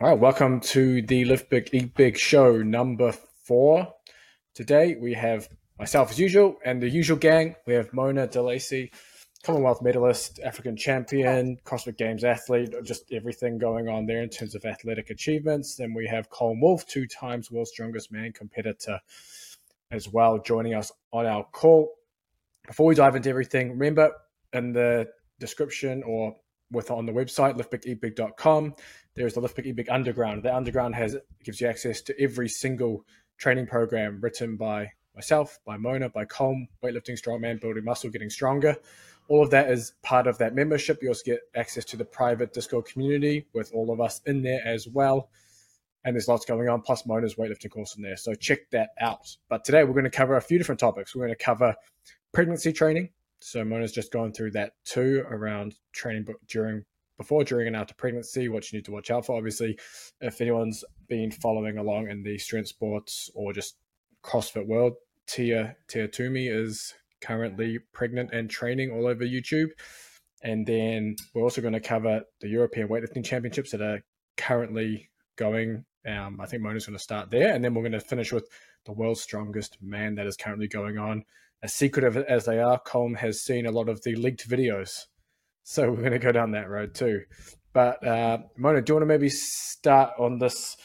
All right, welcome to the Lift Big Eat Big show number four. Today we have myself as usual and the usual gang. We have Mona DeLacy, Commonwealth medalist, African champion, CrossFit Games athlete, just everything going on there in terms of athletic achievements. Then we have Colm Wolf, two times world's strongest man competitor as well, joining us on our call. Before we dive into everything, remember in the description or with on the website liftbigeatbig.com there's the lift big big underground. The underground has gives you access to every single training program written by myself by mona by colm weightlifting strongman building muscle getting stronger. All of that is part of that membership. You also get access to the private discord community with all of us in there as well. And there's lots going on plus mona's weightlifting course in there. So check that out. But today we're going to cover a few different topics. We're going to cover pregnancy training so Mona's just gone through that too around training during, before, during, and after pregnancy. What you need to watch out for. Obviously, if anyone's been following along in the strength sports or just CrossFit world, Tia Tia Toomey is currently pregnant and training all over YouTube. And then we're also going to cover the European weightlifting championships that are currently going. Um, I think Mona's going to start there, and then we're going to finish with the world's strongest man that is currently going on as secretive as they are, Colm has seen a lot of the leaked videos. So we're going to go down that road too. But uh, Mona, do you want to maybe start on this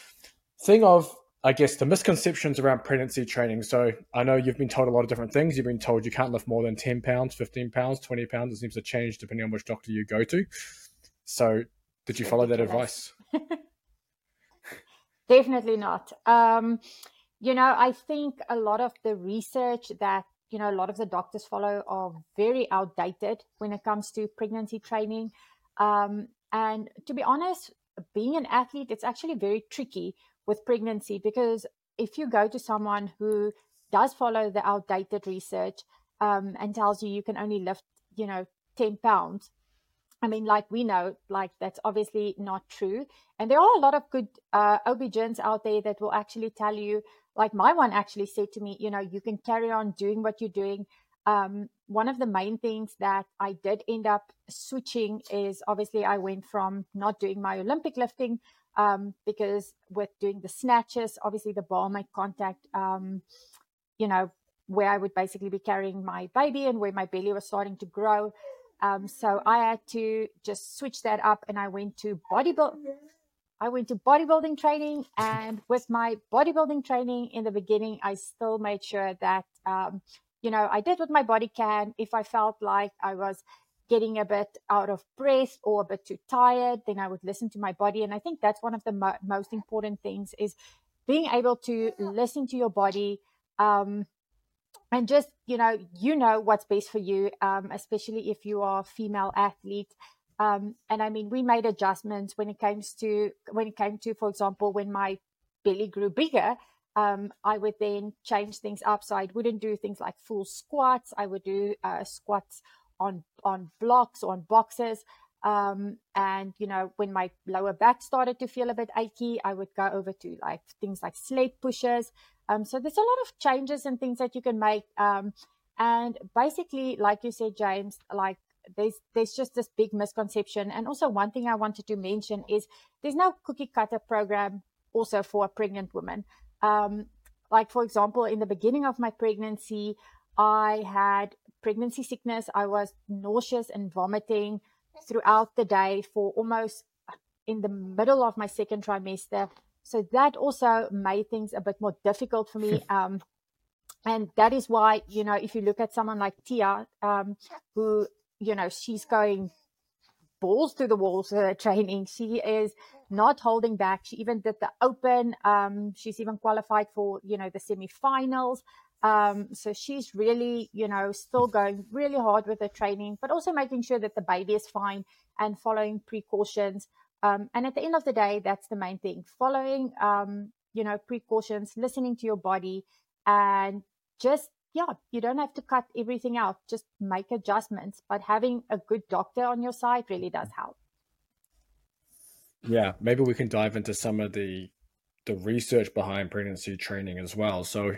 thing of, I guess, the misconceptions around pregnancy training? So I know you've been told a lot of different things. You've been told you can't lift more than 10 pounds, 15 pounds, 20 pounds. It seems to change depending on which doctor you go to. So did you follow that advice? Definitely not. Um, you know, I think a lot of the research that you know a lot of the doctors follow are very outdated when it comes to pregnancy training um, and to be honest being an athlete it's actually very tricky with pregnancy because if you go to someone who does follow the outdated research um, and tells you you can only lift you know 10 pounds I mean, like we know, like that's obviously not true. And there are a lot of good uh, OB-GYNs out there that will actually tell you, like my one actually said to me, you know, you can carry on doing what you're doing. Um, one of the main things that I did end up switching is obviously I went from not doing my Olympic lifting um, because with doing the snatches, obviously the bar might contact, um, you know, where I would basically be carrying my baby and where my belly was starting to grow. Um, so I had to just switch that up and I went to bodybuilding I went to bodybuilding training, and with my bodybuilding training in the beginning, I still made sure that um, you know I did what my body can. If I felt like I was getting a bit out of breath or a bit too tired, then I would listen to my body. And I think that's one of the mo- most important things is being able to listen to your body. Um, and just you know you know what's best for you um, especially if you are a female athlete um, and I mean, we made adjustments when it comes to when it came to, for example, when my belly grew bigger. Um, I would then change things up. So I wouldn't do things like full squats. I would do uh, squats on on blocks or on boxes. Um, and you know, when my lower back started to feel a bit achy, I would go over to like things like sled pushers. Um, so there's a lot of changes and things that you can make. Um, and basically, like you said, James, like there's there's just this big misconception. And also one thing I wanted to mention is there's no cookie cutter program also for a pregnant woman. Um, like for example, in the beginning of my pregnancy, I had pregnancy sickness. I was nauseous and vomiting throughout the day for almost in the middle of my second trimester. So that also made things a bit more difficult for me. Um, and that is why, you know, if you look at someone like Tia, um, who you know, she's going balls to the walls of her training. She is not holding back. She even did the open. Um, she's even qualified for, you know, the semifinals. Um, so she's really, you know, still going really hard with her training, but also making sure that the baby is fine and following precautions. Um, and at the end of the day, that's the main thing. Following, um, you know, precautions, listening to your body and just yeah, you don't have to cut everything out, just make adjustments. But having a good doctor on your side really does help. Yeah, maybe we can dive into some of the the research behind pregnancy training as well. So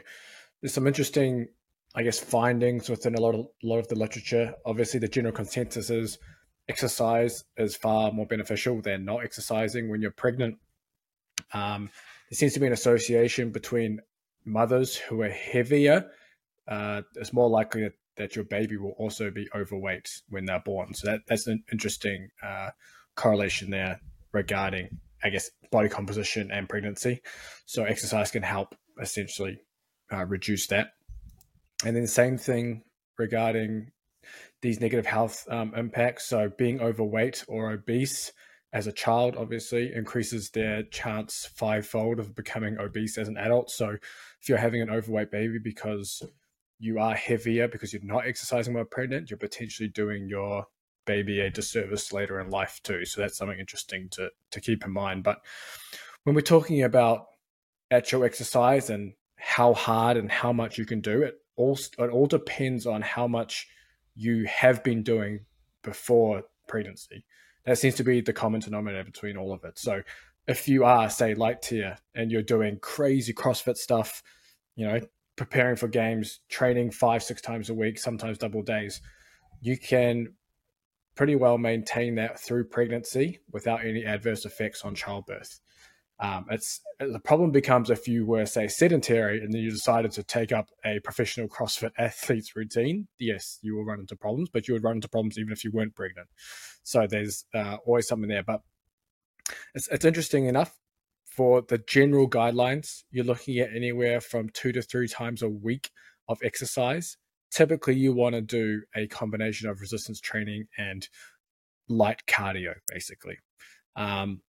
there's some interesting, I guess, findings within a lot of a lot of the literature. Obviously, the general consensus is exercise is far more beneficial than not exercising when you're pregnant. Um, there seems to be an association between mothers who are heavier. Uh, it's more likely that, that your baby will also be overweight when they're born. So that, that's an interesting uh, correlation there regarding, I guess, body composition and pregnancy. So exercise can help essentially uh, reduce that. And then the same thing regarding these negative health um, impacts. So being overweight or obese as a child obviously increases their chance fivefold of becoming obese as an adult. So if you're having an overweight baby because you are heavier because you're not exercising while pregnant, you're potentially doing your baby a disservice later in life too. So that's something interesting to to keep in mind. But when we're talking about actual exercise and how hard and how much you can do it, all it all depends on how much you have been doing before pregnancy. That seems to be the common denominator between all of it. So if you are, say, like Tia and you're doing crazy CrossFit stuff, you know, preparing for games, training five, six times a week, sometimes double days, you can pretty well maintain that through pregnancy without any adverse effects on childbirth. Um, it's the problem becomes if you were say sedentary and then you decided to take up a professional CrossFit athlete's routine. Yes, you will run into problems, but you would run into problems even if you weren't pregnant. So there's uh, always something there. But it's it's interesting enough for the general guidelines. You're looking at anywhere from two to three times a week of exercise. Typically, you want to do a combination of resistance training and light cardio, basically. Um,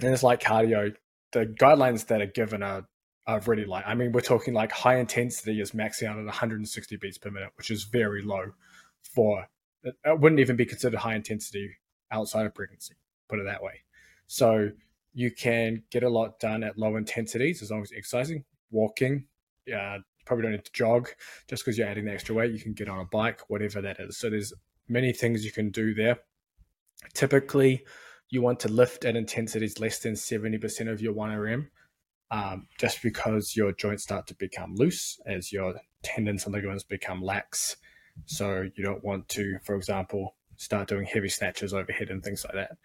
and it's like cardio. The guidelines that are given are are really light. I mean, we're talking like high intensity is maxing out at 160 beats per minute, which is very low for it wouldn't even be considered high intensity outside of pregnancy, put it that way. So you can get a lot done at low intensities as long as you're exercising, walking. Uh, probably don't need to jog just because you're adding the extra weight. You can get on a bike, whatever that is. So there's many things you can do there. Typically, you want to lift at intensities less than 70% of your 1RM, um, just because your joints start to become loose as your tendons and ligaments become lax. So you don't want to, for example, start doing heavy snatches overhead and things like that.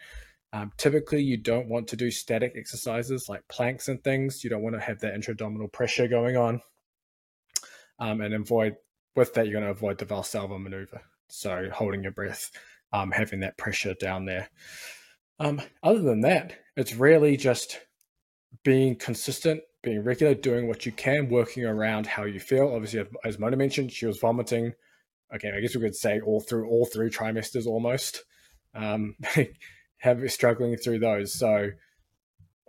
Um, typically, you don't want to do static exercises like planks and things. You don't want to have that intra-abdominal pressure going on. Um, and avoid, with that, you're going to avoid the Valsalva maneuver. So holding your breath, um, having that pressure down there. Um, other than that, it's really just being consistent, being regular, doing what you can, working around how you feel. Obviously, as Mona mentioned, she was vomiting. Okay, I guess we could say all through all three trimesters almost. Have struggling through those, so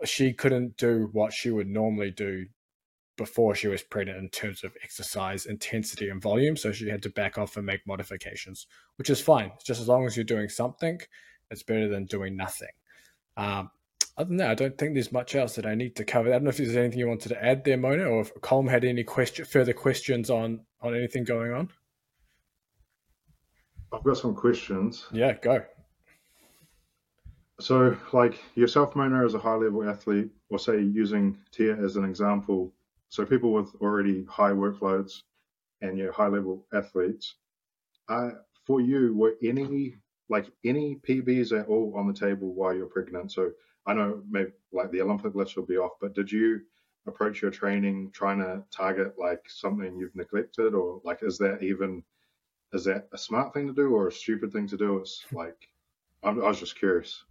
she couldn't do what she would normally do before she was pregnant in terms of exercise intensity and volume. So she had to back off and make modifications, which is fine. Just as long as you're doing something it's better than doing nothing. Um, other than that, I don't think there's much else that I need to cover. I don't know if there's anything you wanted to add there, Mona, or if Colm had any question, further questions on on anything going on. I've got some questions. Yeah, go. So, like yourself, Mona, as a high level athlete, or say using Tia as an example, so people with already high workloads and your high level athletes, uh, for you, were any like any PBs at all on the table while you're pregnant? So I know maybe like the Olympic list will be off, but did you approach your training trying to target like something you've neglected, or like is that even is that a smart thing to do or a stupid thing to do? It's like I'm, I was just curious.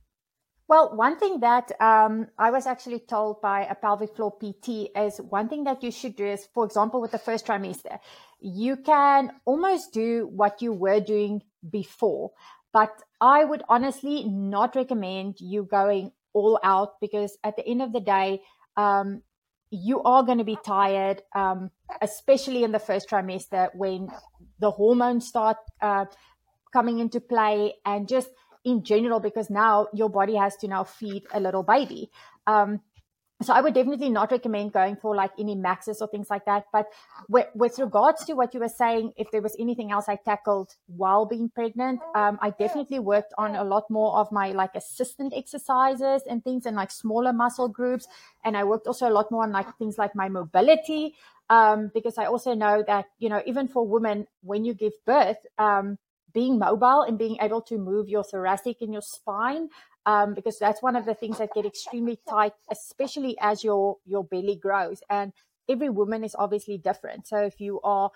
Well, one thing that um, I was actually told by a pelvic floor PT is one thing that you should do is, for example, with the first trimester, you can almost do what you were doing before. But I would honestly not recommend you going all out because at the end of the day, um, you are going to be tired, um, especially in the first trimester when the hormones start uh, coming into play and just in general, because now your body has to now feed a little baby. Um, so I would definitely not recommend going for like any maxes or things like that. But with, with, regards to what you were saying, if there was anything else I tackled while being pregnant, um, I definitely worked on a lot more of my like assistant exercises and things and like smaller muscle groups. And I worked also a lot more on like things like my mobility. Um, because I also know that, you know, even for women, when you give birth, um, being mobile and being able to move your thoracic and your spine um, because that's one of the things that get extremely tight, especially as your your belly grows. And every woman is obviously different. So if you are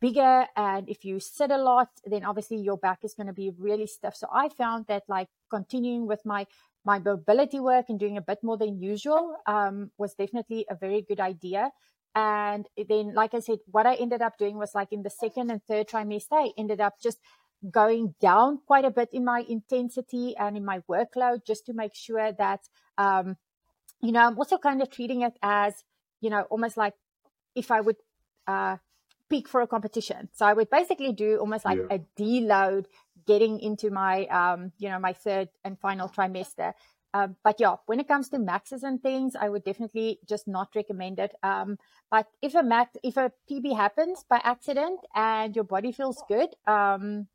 bigger and if you sit a lot, then obviously your back is going to be really stiff. So I found that like continuing with my my mobility work and doing a bit more than usual um, was definitely a very good idea. And then, like I said, what I ended up doing was like in the second and third trimester, I ended up just going down quite a bit in my intensity and in my workload just to make sure that, um, you know, I'm also kind of treating it as, you know, almost like if I would uh, peak for a competition. So I would basically do almost like yeah. a deload getting into my, um, you know, my third and final trimester. Um, but yeah, when it comes to maxes and things, I would definitely just not recommend it. Um, but if a max, if a PB happens by accident and your body feels good, um,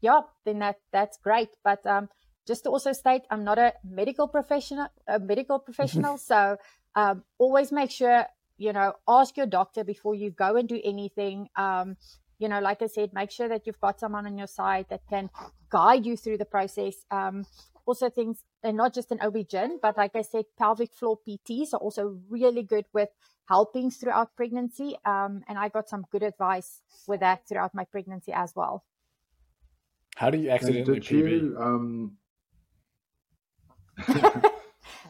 yeah, then that that's great. But um, just to also state, I'm not a medical professional, a medical professional, so um, always make sure you know ask your doctor before you go and do anything. Um, you know, like I said, make sure that you've got someone on your side that can guide you through the process. Um, also, things and not just an OB-GYN, but like I said, pelvic floor PTs are also really good with helping throughout pregnancy. Um, and I got some good advice with that throughout my pregnancy as well. How do you accidentally PB? You, um...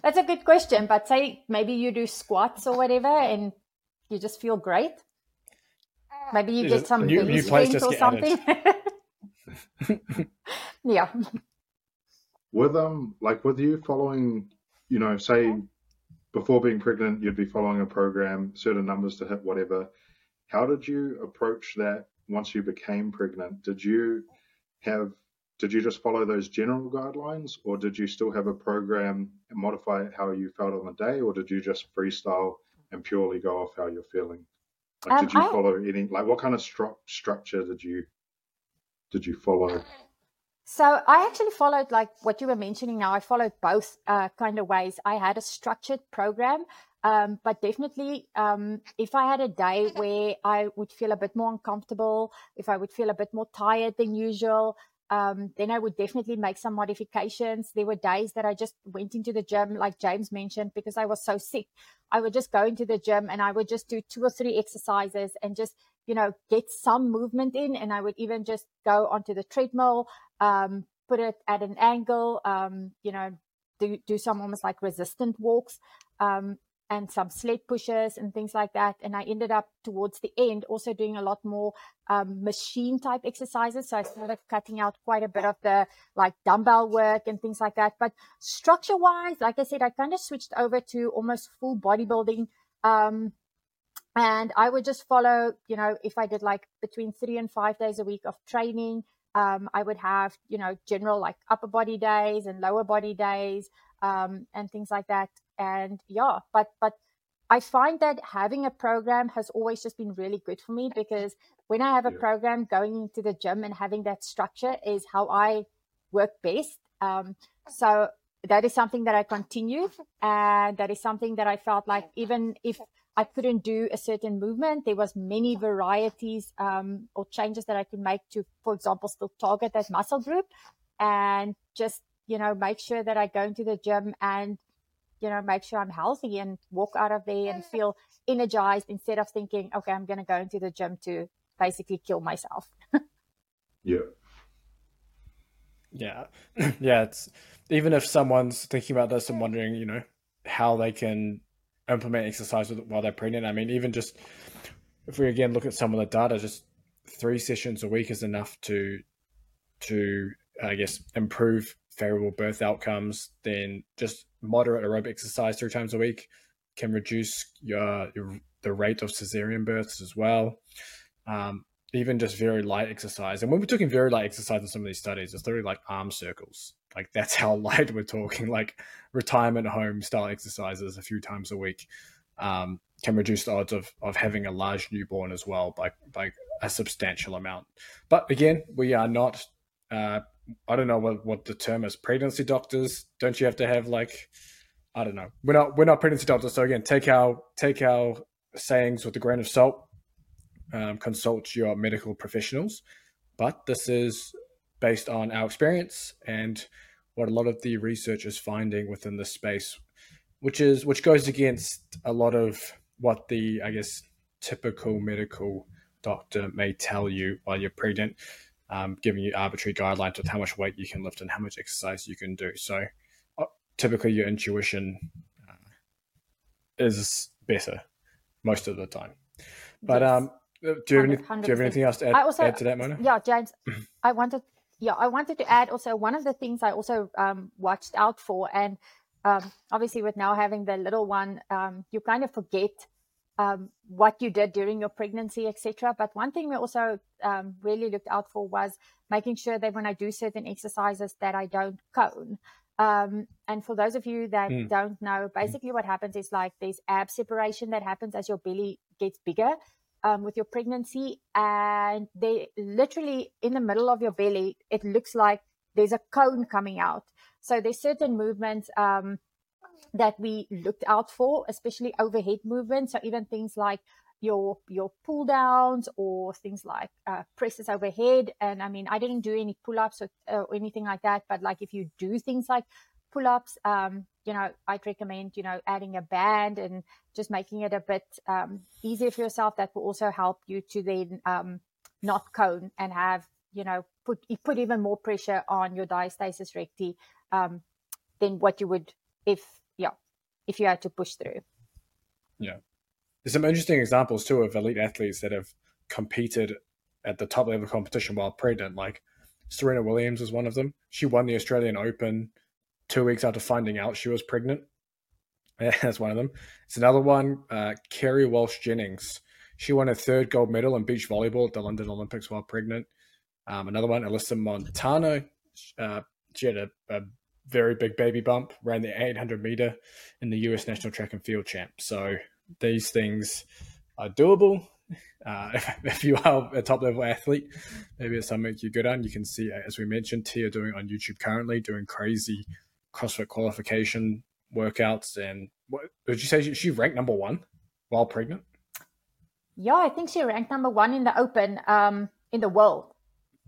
That's a good question. But say maybe you do squats or whatever, and you just feel great. Maybe you get some new, new strength or something. yeah. With um, like with you following, you know, say before being pregnant, you'd be following a program, certain numbers to hit, whatever. How did you approach that once you became pregnant? Did you have did you just follow those general guidelines or did you still have a program and modify how you felt on the day or did you just freestyle and purely go off how you're feeling? Like um, did you I, follow any like what kind of stru- structure did you did you follow so i actually followed like what you were mentioning now i followed both uh, kind of ways i had a structured program um, but definitely, um, if I had a day where I would feel a bit more uncomfortable, if I would feel a bit more tired than usual, um, then I would definitely make some modifications. There were days that I just went into the gym, like James mentioned, because I was so sick. I would just go into the gym and I would just do two or three exercises and just, you know, get some movement in. And I would even just go onto the treadmill, um, put it at an angle, um, you know, do, do some almost like resistant walks. Um, and some sled pushes and things like that. And I ended up towards the end also doing a lot more um, machine type exercises. So I started cutting out quite a bit of the like dumbbell work and things like that. But structure wise, like I said, I kind of switched over to almost full bodybuilding. Um, and I would just follow, you know, if I did like between three and five days a week of training, um, I would have, you know, general like upper body days and lower body days um, and things like that and yeah but but i find that having a program has always just been really good for me because when i have a yeah. program going into the gym and having that structure is how i work best um, so that is something that i continue and that is something that i felt like even if i couldn't do a certain movement there was many varieties um, or changes that i could make to for example still target that muscle group and just you know make sure that i go into the gym and you know, make sure I'm healthy and walk out of there and feel energized instead of thinking, okay, I'm going to go into the gym to basically kill myself. yeah. Yeah. yeah. It's even if someone's thinking about this and wondering, you know, how they can implement exercise while they're pregnant. I mean, even just if we again look at some of the data, just three sessions a week is enough to, to, I guess, improve favorable birth outcomes, then just moderate aerobic exercise three times a week can reduce your, your the rate of cesarean births as well. Um, even just very light exercise. And when we're talking very light exercise in some of these studies, it's literally like arm circles. Like that's how light we're talking, like retirement home style exercises a few times a week. Um, can reduce the odds of, of having a large newborn as well by, by a substantial amount. But again, we are not uh, I don't know what, what the term is. Pregnancy doctors, don't you have to have like I don't know. We're not we're not pregnancy doctors, so again, take our take our sayings with a grain of salt. Um, consult your medical professionals, but this is based on our experience and what a lot of the research is finding within the space, which is which goes against a lot of what the I guess typical medical doctor may tell you while you're pregnant, um, giving you arbitrary guidelines with how much weight you can lift and how much exercise you can do. So uh, typically your intuition uh, is better most of the time. But yes. um, uh, do you, have any, do you have anything else to add, also, add to that, Mona? Yeah, James, I wanted yeah, I wanted to add also one of the things I also um, watched out for, and um, obviously with now having the little one, um, you kind of forget um, what you did during your pregnancy, etc. But one thing we also um, really looked out for was making sure that when I do certain exercises that I don't cone. Um, and for those of you that mm. don't know, basically what happens is like there's ab separation that happens as your belly gets bigger um, with your pregnancy, and they literally in the middle of your belly, it looks like there's a cone coming out. So there's certain movements um, that we looked out for, especially overhead movements. So even things like your your pull downs or things like uh, presses overhead. And I mean, I didn't do any pull ups or, or anything like that, but like if you do things like pull ups, um, you know, I'd recommend, you know, adding a band and just making it a bit um, easier for yourself. That will also help you to then um, not cone and have, you know, put put even more pressure on your diastasis recti um, than what you would if, yeah, if you had to push through. Yeah. There's some interesting examples too of elite athletes that have competed at the top level competition while pregnant. Like Serena Williams was one of them. She won the Australian Open two weeks after finding out she was pregnant. That's one of them. It's another one, uh, Kerri Walsh Jennings. She won a third gold medal in beach volleyball at the London Olympics while pregnant. Um, another one, Alysia Montaño. Uh, she had a, a, very big baby bump, ran the 800 meter in the US National Track and Field Champ. So these things are doable. Uh, if, if, you are a top level athlete, maybe it's something you're good on. You can see, as we mentioned, Tia doing on YouTube currently, doing crazy CrossFit qualification workouts. And what did you say? She, she ranked number one while pregnant. Yeah, I think she ranked number one in the Open um, in the world,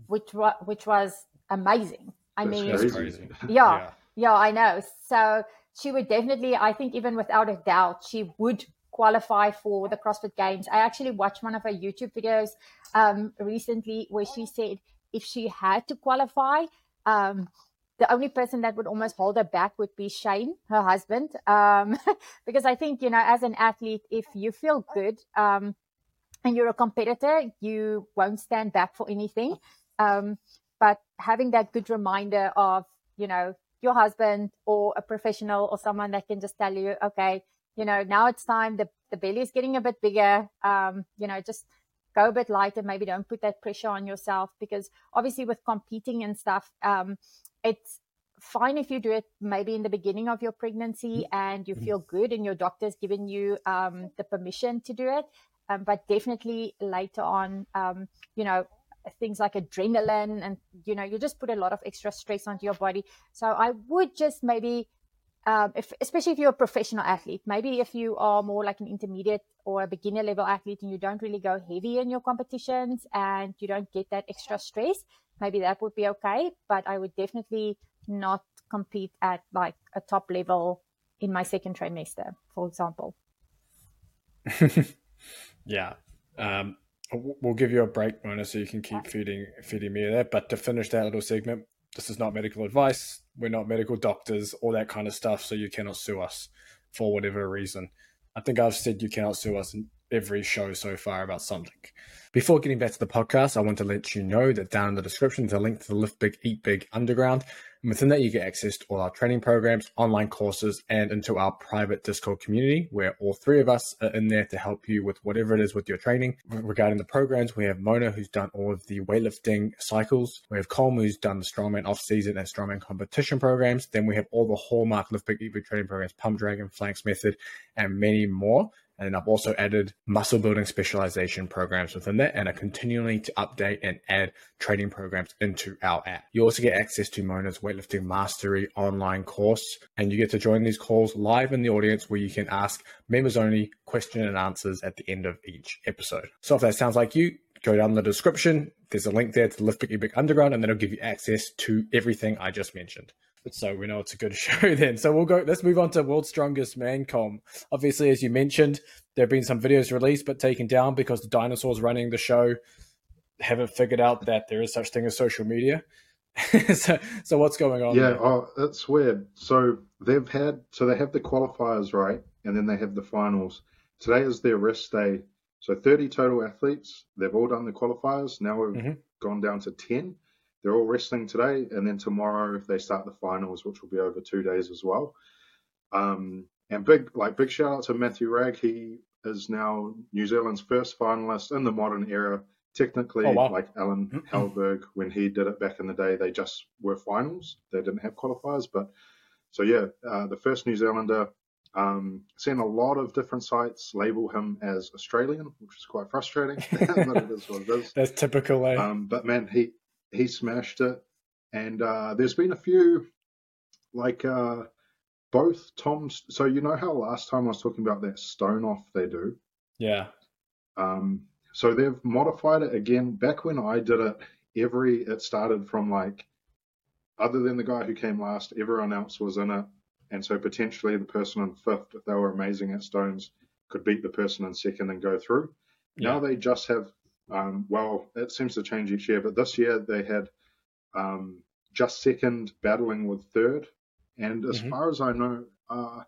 which was which was amazing. I That's mean, crazy. Yeah, yeah, yeah, I know. So she would definitely, I think, even without a doubt, she would qualify for the CrossFit Games. I actually watched one of her YouTube videos um, recently where she said if she had to qualify, um, the only person that would almost hold her back would be Shane, her husband. Um, because I think, you know, as an athlete, if you feel good um, and you're a competitor, you won't stand back for anything. Um, but having that good reminder of, you know, your husband or a professional or someone that can just tell you, okay, you know, now it's time, the, the belly is getting a bit bigger, um, you know, just go a bit lighter. Maybe don't put that pressure on yourself because obviously with competing and stuff, um, it's fine if you do it maybe in the beginning of your pregnancy mm-hmm. and you feel good and your doctor's given you um, the permission to do it. Um, but definitely later on, um, you know, things like adrenaline and, you know, you just put a lot of extra stress onto your body. So I would just maybe, um, if, especially if you're a professional athlete, maybe if you are more like an intermediate or a beginner level athlete and you don't really go heavy in your competitions and you don't get that extra stress, maybe that would be okay. But I would definitely not compete at like a top level in my second trimester, for example. yeah. Um, we'll give you a break, Mona, so you can keep feeding feeding me there. But to finish that little segment, this is not medical advice. We're not medical doctors, all that kind of stuff. So you cannot sue us for whatever reason. I think I've said you cannot sue us every show so far about something. Before getting back to the podcast, I want to let you know that down in the description is a link to the Lift Big, Eat Big Underground. And within that, you get access to all our training programs, online courses, and into our private Discord community where all three of us are in there to help you with whatever it is with your training. Regarding the programs, we have Mona, who's done all of the weightlifting cycles. We have Colm, who's done the strongman off-season and strongman competition programs. Then we have all the hallmark Lift Big, Eat Big training programs, Pump Dragon, Phalanx Method, and many more. And I've also added muscle building specialization programs within that and are continuing to update and add training programs into our app. You also get access to Mona's Weightlifting Mastery online course, and you get to join these calls live in the audience where you can ask members only question and answers at the end of each episode. So if that sounds like you, go down the description. There's a link there to Lift Big Big Underground, and that'll give you access to everything I just mentioned. So we know it's a good show then. So we'll go. Let's move on to World's Strongest Man Colm. Obviously, as you mentioned, there have been some videos released but taken down because the dinosaurs running the show haven't figured out that there is such thing as social media. so, so what's going on? Yeah, there? oh, it's weird. So they've had, so they have the qualifiers right, and then they have the finals. Today is their rest day. So 30 total athletes. They've all done the qualifiers. Now we've Mhm. gone down to 10. They're all wrestling today, and then tomorrow if they start the finals, which will be over two days as well. Um, and big, like big shout out to Matthew Ragg. He is now New Zealand's first finalist in the modern era. Technically, Oh, wow. like Alan Hellberg, when he did it back in the day, they just were finals. They didn't have qualifiers, but so yeah, uh, the first New Zealander. Um, seen a lot of different sites label him as Australian, which is quite frustrating, but it is what it is. That's typical. Eh? Um, but man, he he smashed it, and uh, there's been a few like uh, both Tom's. So you know how last time I was talking about that stone off they do. yeah. Um, so they've modified it again. Back when I did it, every it started from like, other than the guy who came last, everyone else was in it, and so potentially the person in fifth, if they were amazing at stones, could beat the person in second and go through. Now they just have, um, well, it seems to change each year, but this year they had um, just second battling with third, and as Mhm. far as I know, uh,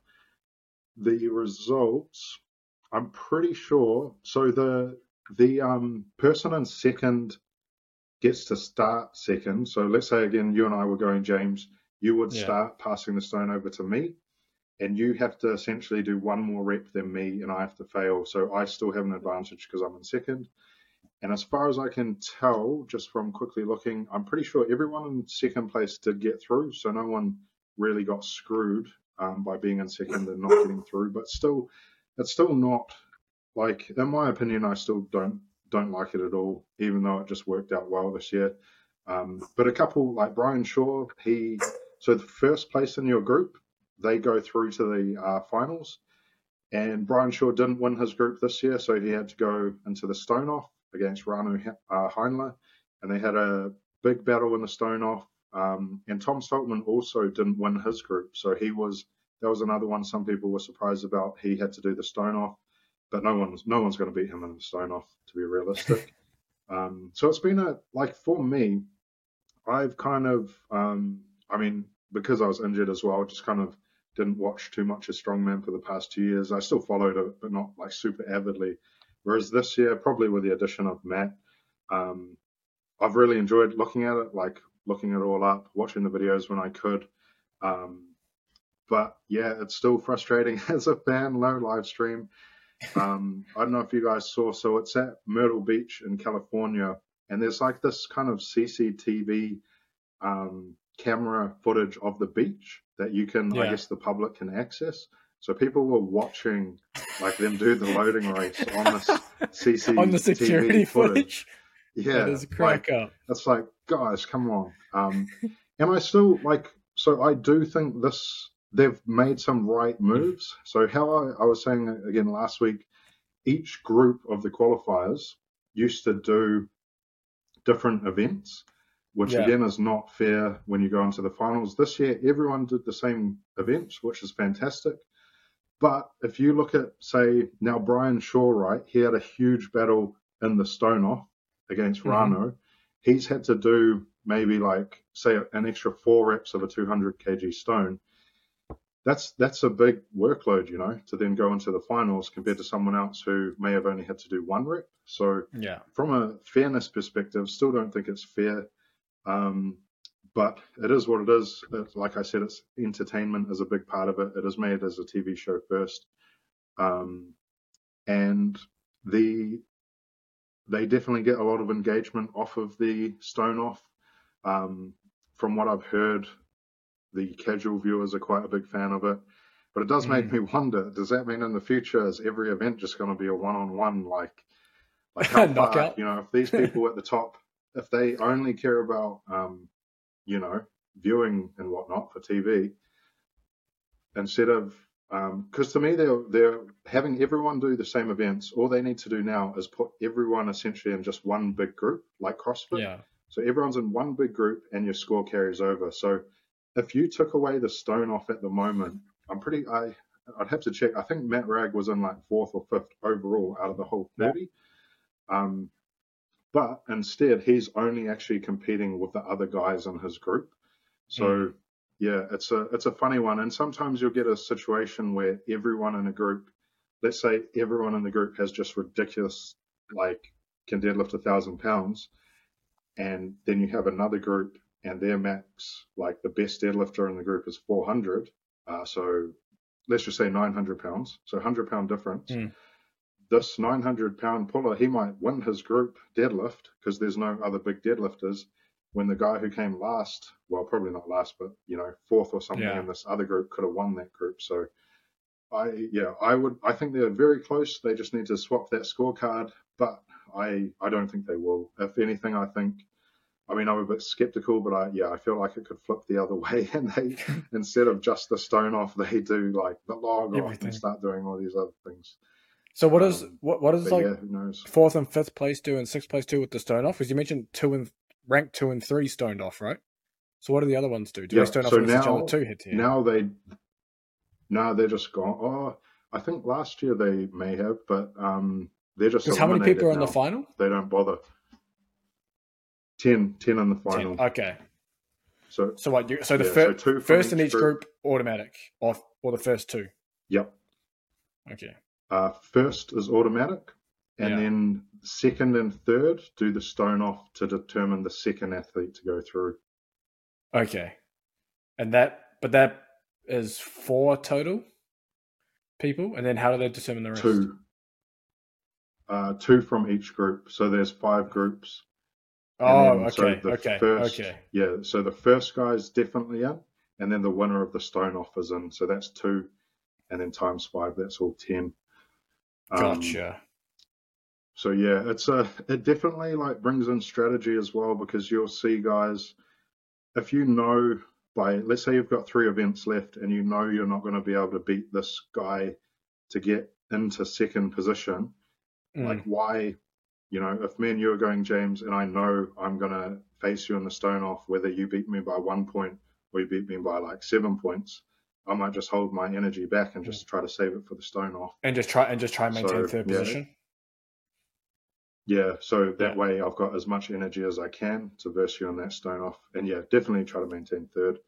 the results, I'm pretty sure. So the the um, person in second gets to start second. So let's say again, you and I were going, James. You would Yeah. start passing the stone over to me, and you have to essentially do one more rep than me, and I have to fail. So I still have an advantage because I'm in second. And as far as I can tell, just from quickly looking, I'm pretty sure everyone in second place did get through. So no one really got screwed um, by being in second and not getting through. But still, it's still not like, in my opinion, I still don't don't like it at all, even though it just worked out well this year. Um, but a couple like Brian Shaw, he so the first place in your group, they go through to the uh, finals. And Brian Shaw didn't win his group this year, so he had to go into the stone off against Rauno uh, Heinla, and they had a big battle in the stone off. Um, and Tom Stoltman also didn't win his group, so he was that was another one some people were surprised about. He had to do the stone off, but no one's no one's going to beat him in the stone off, to be realistic. um, so it's been a like for me, I've kind of um, I mean because I was injured as well, just kind of didn't watch too much of strongman for the past two years. I still followed it, but not like super avidly. Whereas this year, probably with the addition of Matt, um, I've really enjoyed looking at it, like looking it all up, watching the videos when I could. Um, but yeah, it's still frustrating as a fan, low live stream. Um, I don't know if you guys saw, so it's at Myrtle Beach in California, and there's like this kind of CCTV um, camera footage of the beach that you can, I guess, the public can access. So people were watching like them do the loading race on this CCTV on the security footage. Yeah, that is a like, crack up. it's like, guys, come on. Um, and I still like, so I do think this, they've made some right moves. So, how I, I was saying again last week, each group of the qualifiers used to do different events, which Yeah. again is not fair when you go into the finals. This year, everyone did the same events, which is fantastic. But if you look at, say, now Brian Shaw, right, he had a huge battle in the stone off against Mhm. Rauno. He's had to do maybe like, say, an extra four reps of a 200 kg stone. That's that's a big workload, you know, to then go into the finals compared to someone else who may have only had to do one rep. So Yeah. from a fairness perspective, still don't think it's fair. Um, but it is what it is. It's, like I said, it's entertainment is a big part of it. It is made as a TV show first, um, and the they definitely get a lot of engagement off of the stone off. Um, from what I've heard, the casual viewers are quite a big fan of it. But it does make me wonder: Does that mean in the future is every event just going to be a one-on-one like? Like how far, Knockout. you know, if these people at the top, if they only care about, um, you know, viewing and whatnot for TV, instead of, because to me they're they're having everyone do the same events. All they need to do now is put everyone essentially in just one big group, like CrossFit. Yeah. So everyone's in one big group, and your score carries over. So if you took away the stone off at the moment, I'm pretty. I I'd have to check. I think Matt Ragg was in like fourth or fifth overall out of the whole thirty. Um, but instead, he's only actually competing with the other guys in his group. So mm. yeah, it's a it's a funny one. And sometimes you'll get a situation where everyone in a group, let's say everyone in the group has just ridiculous like can deadlift a thousand pounds, and then you have another group and their max, like the best deadlifter in the group is 400. Uh, so let's just say 900 pounds. So 100 pound difference. Mm. This 900 pound puller, he might win his group deadlift because there's no other big deadlifters. When the guy who came last, well, probably not last, but you know, fourth or something yeah. in this other group could have won that group. So I, yeah, I would, I think they're very close. They just need to swap that scorecard, but I, I don't think they will. If anything, I think I mean, I'm a bit skeptical, but I yeah, I feel like it could flip the other way, and they instead of just the stone off, they do like the log off and start doing all these other things. So what is um, what what is like yeah, fourth and fifth place do and sixth place do with the stone off? Because you mentioned two and rank two and three stoned off, right? So what do the other ones do? Do yeah, they stone so off now, each other too? Hit here? Now they, now they're just gone. Oh, I think last year they may have, but um, they're just. How many people are in now. the final? They don't bother. 10, 10 in the final. 10. Okay. So so what? You, so the yeah, fir- so first in each group, group, automatic, or or the first two. Yep. Okay. Uh, first is automatic, and yeah. then second and third do the stone off to determine the second athlete to go through. Okay, and that but that is four total people, and then how do they determine the rest? Two. Uh, two from each group. So there's five groups. Oh, okay, so okay, first, okay. Yeah, so the first guy's definitely in, and then the winner of the stone off is in. So that's two, and then times five, that's all ten. Um, gotcha. So yeah, it's a it definitely like brings in strategy as well because you'll see guys if you know by let's say you've got three events left and you know you're not going to be able to beat this guy to get into second position, mm. like why you know, if me and you are going, James, and I know I'm going to face you in the stone off, whether you beat me by one point or you beat me by like seven points, I might just hold my energy back and just try to save it for the stone off. And just try and just try and maintain so, third yeah, position. Yeah, so that yeah. way I've got as much energy as I can to verse you on that stone off. And yeah, definitely try to maintain third.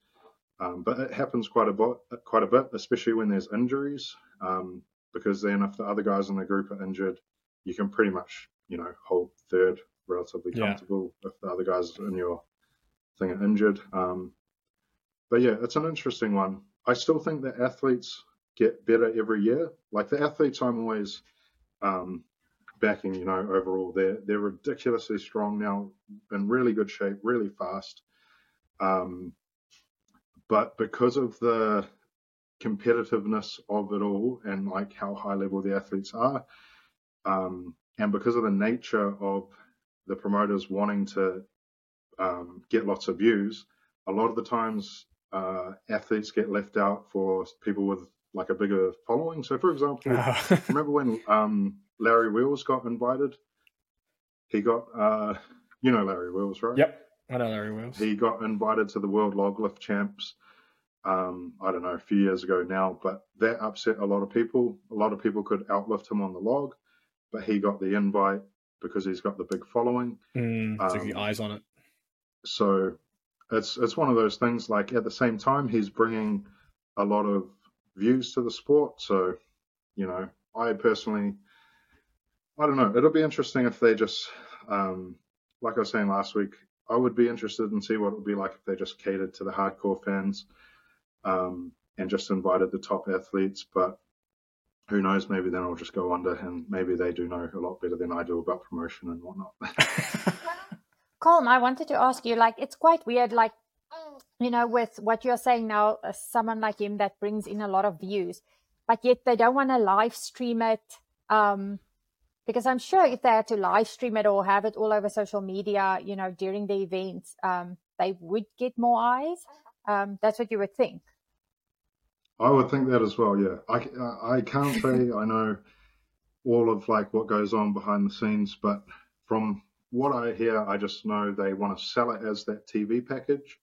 Um, but it happens quite a bit, quite a bit, especially when there's injuries, um, because then if the other guys in the group are injured, you can pretty much you know, hold third relatively comfortable yeah. if the other guys in your thing are injured. Um, but yeah, it's an interesting one. I still think that athletes get better every year. Like the athletes I'm always um, backing, you know, overall, they're they're ridiculously strong now, in really good shape, really fast. Um, but because of the competitiveness of it all and like how high level the athletes are, um, and because of the nature of the promoters wanting to um, get lots of views, a lot of the times uh, athletes get left out for people with like a bigger following. So, for example, remember when um, Larry Wheels got invited? He got, uh, you know, Larry Wheels, right? Yep, I know Larry Wheels. He got invited to the World Log Lift Champs. Um, I don't know, a few years ago now, but that upset a lot of people. A lot of people could outlift him on the log but he got the invite because he's got the big following. Mm, um, eyes on it. So it's it's one of those things. Like at the same time, he's bringing a lot of views to the sport. So you know, I personally, I don't know. It'll be interesting if they just, um, like I was saying last week, I would be interested in see what it would be like if they just catered to the hardcore fans um, and just invited the top athletes. But who knows? Maybe then I'll just go under, and maybe they do know a lot better than I do about promotion and whatnot. Colm, I wanted to ask you, like, it's quite weird, like, you know, with what you're saying now, uh, someone like him that brings in a lot of views, but yet they don't want to live stream it. Um, because I'm sure if they had to live stream it or have it all over social media, you know, during the events, um, they would get more eyes. Um, that's what you would think. I would think that as well. Yeah, I, I can't say I know all of like what goes on behind the scenes, but from what I hear, I just know they want to sell it as that TV package.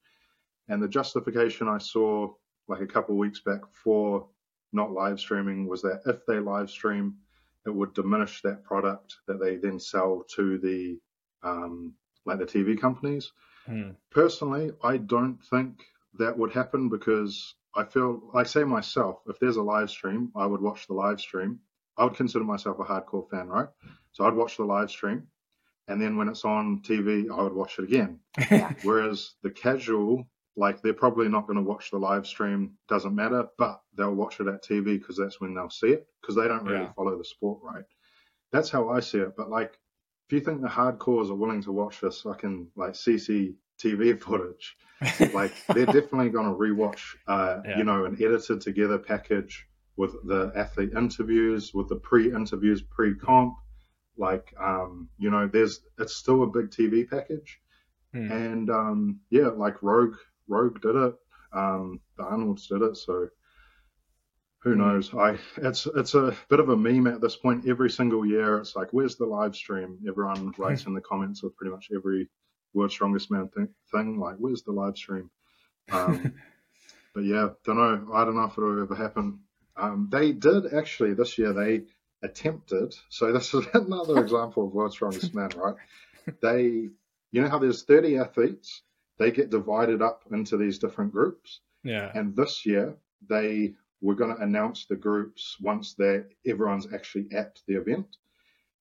And the justification I saw like a couple of weeks back for not live streaming was that if they live stream, it would diminish that product that they then sell to the um, like the TV companies. Hmm. Personally, I don't think that would happen because I feel, I say myself, if there's a live stream, I would watch the live stream. I would consider myself a hardcore fan, right? So I'd watch the live stream, and then when it's on TV, I would watch it again. Whereas the casual, like they're probably not going to watch the live stream, doesn't matter, but they'll watch it at TV because that's when they'll see it because they don't really Yeah. follow the sport, right? That's how I see it. But like, if you think the hardcores are willing to watch this fucking like CCTV footage, like they're definitely going to rewatch, uh, Yeah. you know, an edited together package with the athlete interviews, with the pre-interviews, pre-comp. Like, um, you know, there's it's still a big TV package, Hmm. and um, yeah, like Rogue, Rogue did it. Um, the Arnold's did it, so who Hmm. knows? I it's it's a bit of a meme at this point. Every single year, it's like, where's the live stream? Everyone writes in the comments of pretty much every World's Strongest Man thing, thing like, where's the live stream? Um, but yeah, don't know. I don't know if it'll ever happen. Um, they did actually this year. They attempted. So this is another example of World's Strongest Man, right? They, you know how there's 30 athletes. They get divided up into these different groups. yeah. And this year, they were going to announce the groups once that everyone's actually at the event,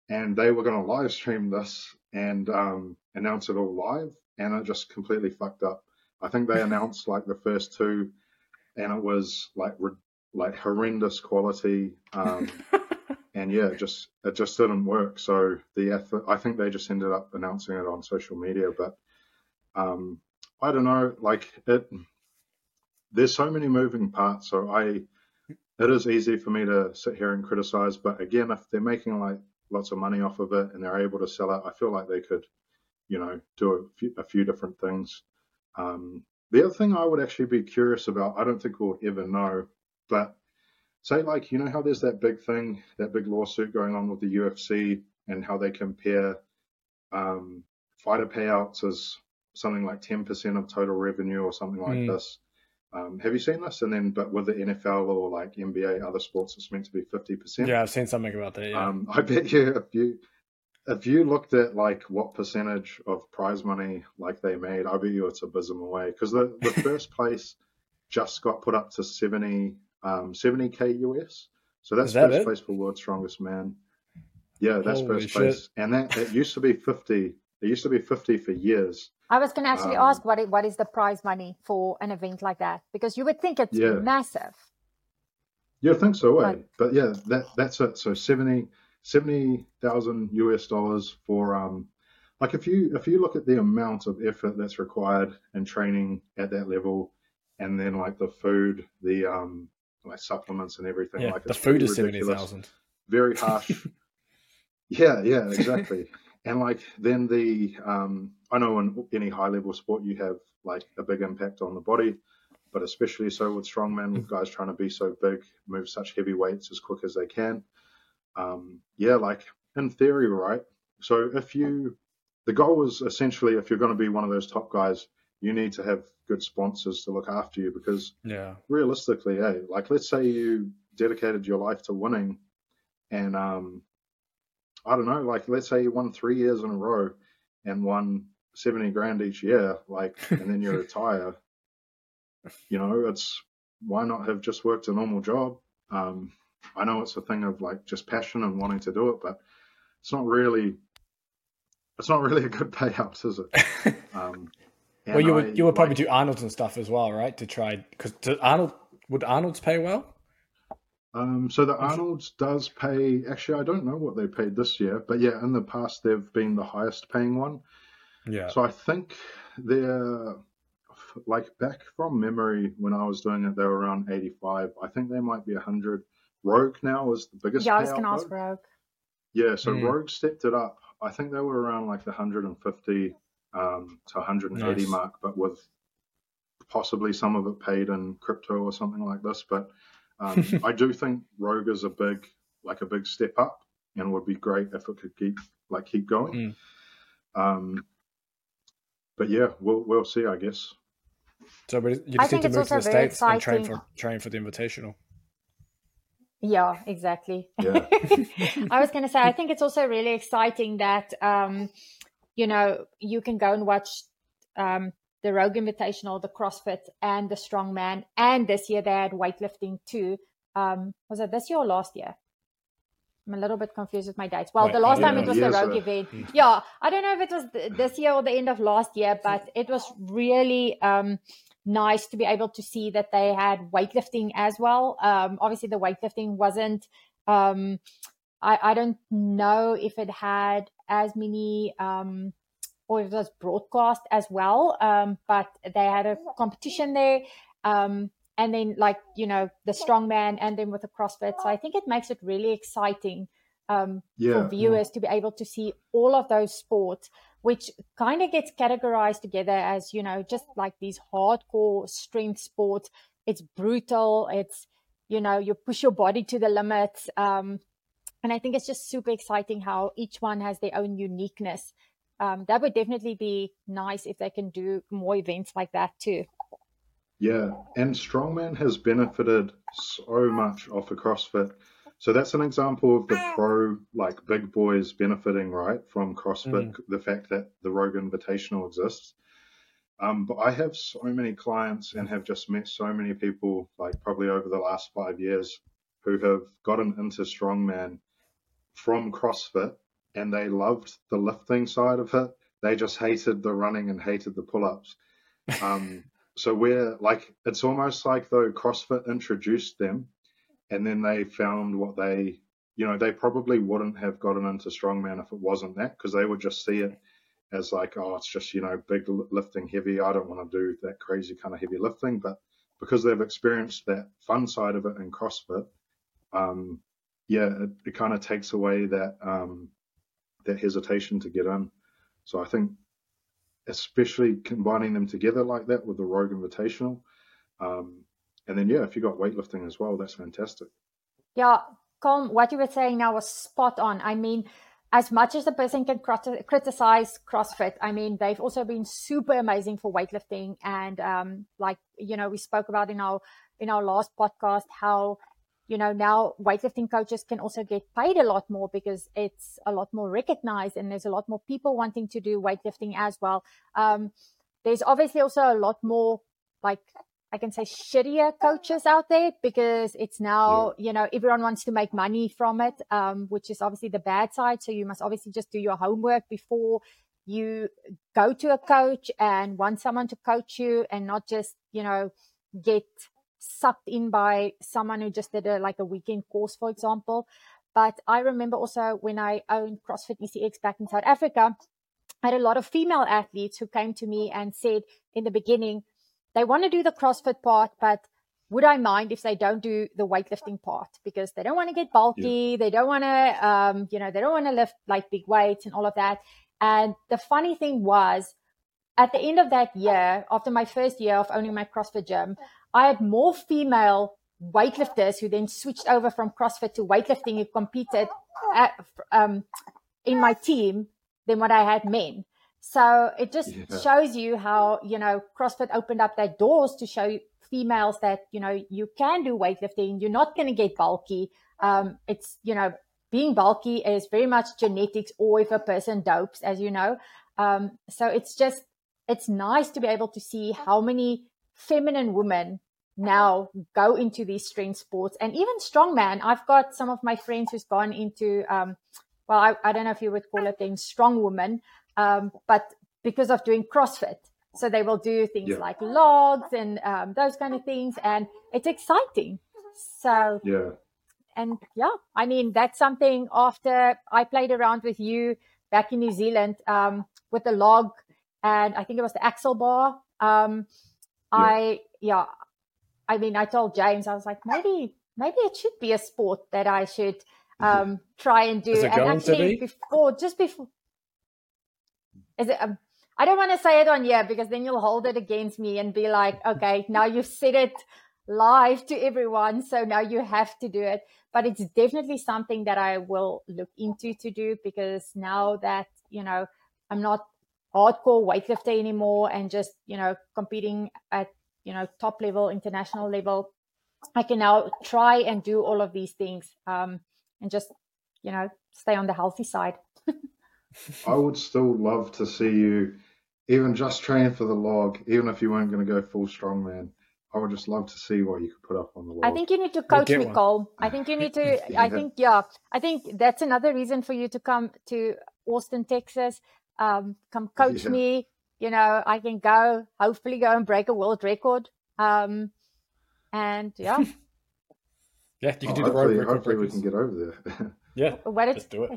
and they were going to live stream this and um, announce it all live, and it just completely fucked up. I think they announced like the first two, and it was like re- like horrendous quality. Um, and yeah, it just it just didn't work. So the effort, I think they just ended up announcing it on social media, but um, I don't know. Like it, there's so many moving parts. So I, it is easy for me to sit here and criticize. But again, if they're making like lots of money off of it and they're able to sell it, I feel like they could, you know, do a few, a few different things. Um, the other thing I would actually be curious about, I don't think we'll ever know, but say like you know how there's that big thing, that big lawsuit going on with the UFC and how they compare um, fighter payouts as something like 10% of total revenue or something like Mm. this. Um, have you seen this? And then, but with the NFL or like NBA, other sports, it's meant to be 50%. Yeah, I've seen something about that. Yeah. Um, I bet you if you if you looked at like what percentage of prize money like they made, I bet you it's abysmal way because the, the first place just got put up to 70 um, 70k US. So that's that first it? place for world's strongest man. Yeah, that's Holy first shit. place, and that it used to be 50. It used to be 50 for years. I was going to actually Um, ask what it, what is the prize money for an event like that because you would think it's Yeah. massive. Yeah, I think so, eh? Right. But yeah, that that's it. So 70 70,000 US dollars for um like if you if you look at the amount of effort that's required in training at that level and then like the food, the um like supplements and everything yeah. like The food is seventy ridiculous. Very harsh. yeah, yeah, exactly. and like then the um I know in any high level sport you have like a big impact on the body, but especially so with strongmen, with guys trying to be so big, move such heavy weights as quick as they can. Um, yeah, like in theory, right? So if you, the goal is essentially if you're going to be one of those top guys, you need to have good sponsors to look after you because Yeah. realistically, hey, like let's say you dedicated your life to winning, and um, I don't know, like let's say you won three years in a row and won seventy grand each year, like, and then you retire. You know, it's why not have just worked a normal job? Um, I know it's a thing of like just passion and wanting to do it, but it's not really, it's not really a good payout, is it? Um, well, and you I, would you would probably like, do Arnold's and stuff as well, right? To try because Arnold would Arnold's pay well? Um, so the Arnold's does pay. Actually, I don't know what they paid this year, but yeah, in the past they've been the highest paying one. Yeah. So I think they're like back from memory when I was doing it, they were around 85. I think they might be 100. Rogue now is the biggest. Yeah, I was going to ask. Rogue. Yeah, so Mm. Rogue stepped it up. I think they were around like the 150 um, to 180 Nice. mark, but with possibly some of it paid in crypto or something like this. But um, I do think Rogue is a big, like a big step up, and would be great if it could keep like keep going. Um, but yeah, we'll we'll see, I guess. So, but you just need to move to the states and train for train for the invitational. Yeah, exactly. Yeah. I was going to say, I think it's also really exciting that, um, you know, you can go and watch um, the Rogue Invitational, the CrossFit, and the Strongman. And this year they had weightlifting too. Um, was it this year or last year? I'm a little bit confused with my dates. Well, Wait, the last time it was the Rogue so. event. Hmm. Yeah, I don't know if it was th- this year or the end of last year, but it was really um, nice to be able to see that they had weightlifting as well. Um, obviously, the weightlifting wasn't. Um, I, I don't know if it had as many um, or it was broadcast as well, um, but they had a competition there. Um, and then like you know the strongman and then with the crossfit so i think it makes it really exciting um, yeah, for viewers yeah. to be able to see all of those sports which kind of gets categorized together as you know just like these hardcore strength sports it's brutal it's you know you push your body to the limits um, and i think it's just super exciting how each one has their own uniqueness um, that would definitely be nice if they can do more events like that too yeah, and strongman has benefited so much off of CrossFit. So that's an example of the pro, like big boys benefiting, right, from CrossFit, mm. the fact that the Rogue Invitational exists. Um, but I have so many clients and have just met so many people, like probably over the last five years, who have gotten into strongman from CrossFit and they loved the lifting side of it. They just hated the running and hated the pull ups. Um, so we're like it's almost like though CrossFit introduced them, and then they found what they you know they probably wouldn't have gotten into strongman if it wasn't that because they would just see it as like oh it's just you know big lifting heavy I don't want to do that crazy kind of heavy lifting but because they've experienced that fun side of it in CrossFit, um, yeah, it, it kind of takes away that um, that hesitation to get in. So I think especially combining them together like that with the Rogue Invitational. Um, and then, yeah, if you got weightlifting as well, that's fantastic. Yeah, Colm, what you were saying now was spot on. I mean, as much as the person can criticize CrossFit, I mean, they've also been super amazing for weightlifting. And um, like, you know, we spoke about in our in our last podcast how you know, now weightlifting coaches can also get paid a lot more because it's a lot more recognized and there's a lot more people wanting to do weightlifting as well. Um, there's obviously also a lot more like I can say shittier coaches out there because it's now, yeah. you know, everyone wants to make money from it, um, which is obviously the bad side. So you must obviously just do your homework before you go to a coach and want someone to coach you and not just, you know, get sucked in by someone who just did a like a weekend course, for example. But I remember also when I owned CrossFit ECX back in South Africa, I had a lot of female athletes who came to me and said in the beginning, they want to do the CrossFit part, but would I mind if they don't do the weightlifting part because they don't want to get bulky, yeah. they don't want to, um, you know, they don't want to lift like big weights and all of that. And the funny thing was, at the end of that year, after my first year of owning my CrossFit gym, I had more female weightlifters who then switched over from CrossFit to weightlifting who competed at, um, in my team than what I had men. So it just yeah. shows you how, you know, CrossFit opened up their doors to show females that, you know, you can do weightlifting. You're not going to get bulky. Um, it's, you know, being bulky is very much genetics or if a person dopes, as you know. Um, so it's just, it's nice to be able to see how many feminine women now go into these strength sports and even strongman. I've got some of my friends who's gone into, um, well, I, I, don't know if you would call it things strong woman, um, but because of doing CrossFit. So they will do things yeah. like logs and um, those kind of things. And it's exciting. So, yeah. And yeah, I mean, that's something after I played around with you back in New Zealand um, with the log and I think it was the axle bar. Um, yeah. I, yeah, I mean, I told James, I was like, maybe, maybe it should be a sport that I should um, try and do. and actually, before, just before, is it? Um, I don't want to say it on here because then you'll hold it against me and be like, okay, now you've said it live to everyone, so now you have to do it. But it's definitely something that I will look into to do because now that you know I'm not hardcore weightlifter anymore and just you know competing at you know top level international level i can now try and do all of these things um, and just you know stay on the healthy side I would still love to see you even just train for the log, even if you weren't going to go full strongman. I would just love to see what you could put up on the log. I think you need to coach get me. Cole. I think you need to. I think yeah. I think that's another reason for you to come to Austin, Texas. Um, come coach Yeah. me. You know, I can go. Hopefully, go and break a world record. Um, and yeah, Yeah, you can Oh, do the road hopefully, record hopefully we can get over there. Yeah, what just it. do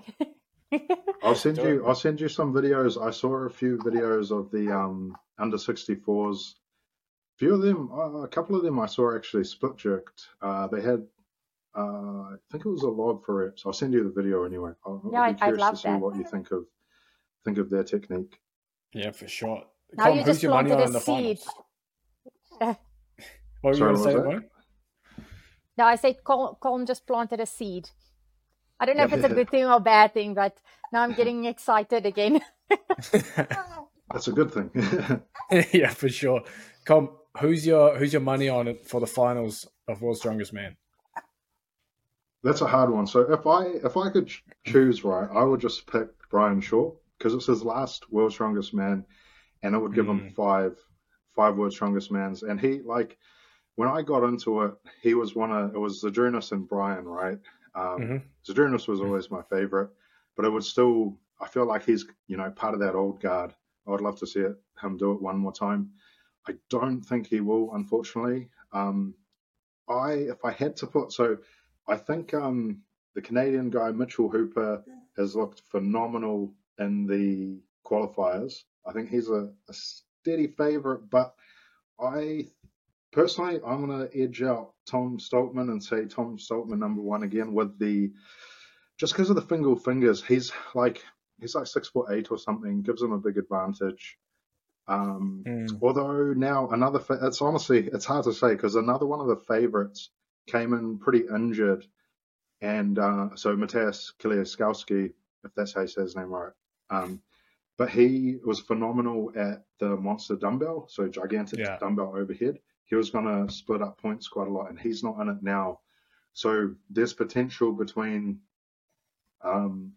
it. I'll send Do you. I'll send you some videos. I saw a few videos of the um, under 64s. A few of them, uh, a couple of them, I saw actually split jerked. Uh, they had, uh, I think it was a log for reps. I'll send you the video anyway. I'll, Yeah, I'll I'd- be I'd curious love to see that. what you think of think of their technique. Yeah, for sure. Now Colin, you who's just your money planted on a in the seed. What were you Sorry, going to what say, was that? Mo? No, I said Col- Colin just planted a seed. I don't know if it's a good thing or bad thing, but now I'm getting excited again. That's a good thing. yeah, for sure. Colm, who's your who's your money on it for the finals of World's Strongest Man? That's a hard one. So if I if I could choose right, I would just pick Brian Shaw because it's his last World's Strongest Man, and it would give him Mm. five five World's Strongest Mans. And he like when I got into it, he was one of it was Zydrunas and Brian, right? Um, Mhm. Zydrunas was always my favorite, but it would still I feel like he's you know part of that old guard. I would love to see it, him do it one more time. I don't think he will, unfortunately. Um, I if I had to put so I think um, the Canadian guy Mitchell Hooper has looked phenomenal in the qualifiers. I think he's a, a steady favourite, but I personally I'm going to edge out Tom Stoltman and say Tom Stoltman number one again with the just because of the finger fingers. He's like he's like six foot eight or something, gives him a big advantage. Um, Mm. Although now another, fa- it's honestly it's hard to say because another one of the favourites came in pretty injured, and uh, so Matthias Kieliszkowski, if that's how you say his name right, um, but he was phenomenal at the monster dumbbell, so gigantic Yeah. dumbbell overhead. He was going to split up points quite a lot, and he's not in it now. So there's potential between, um,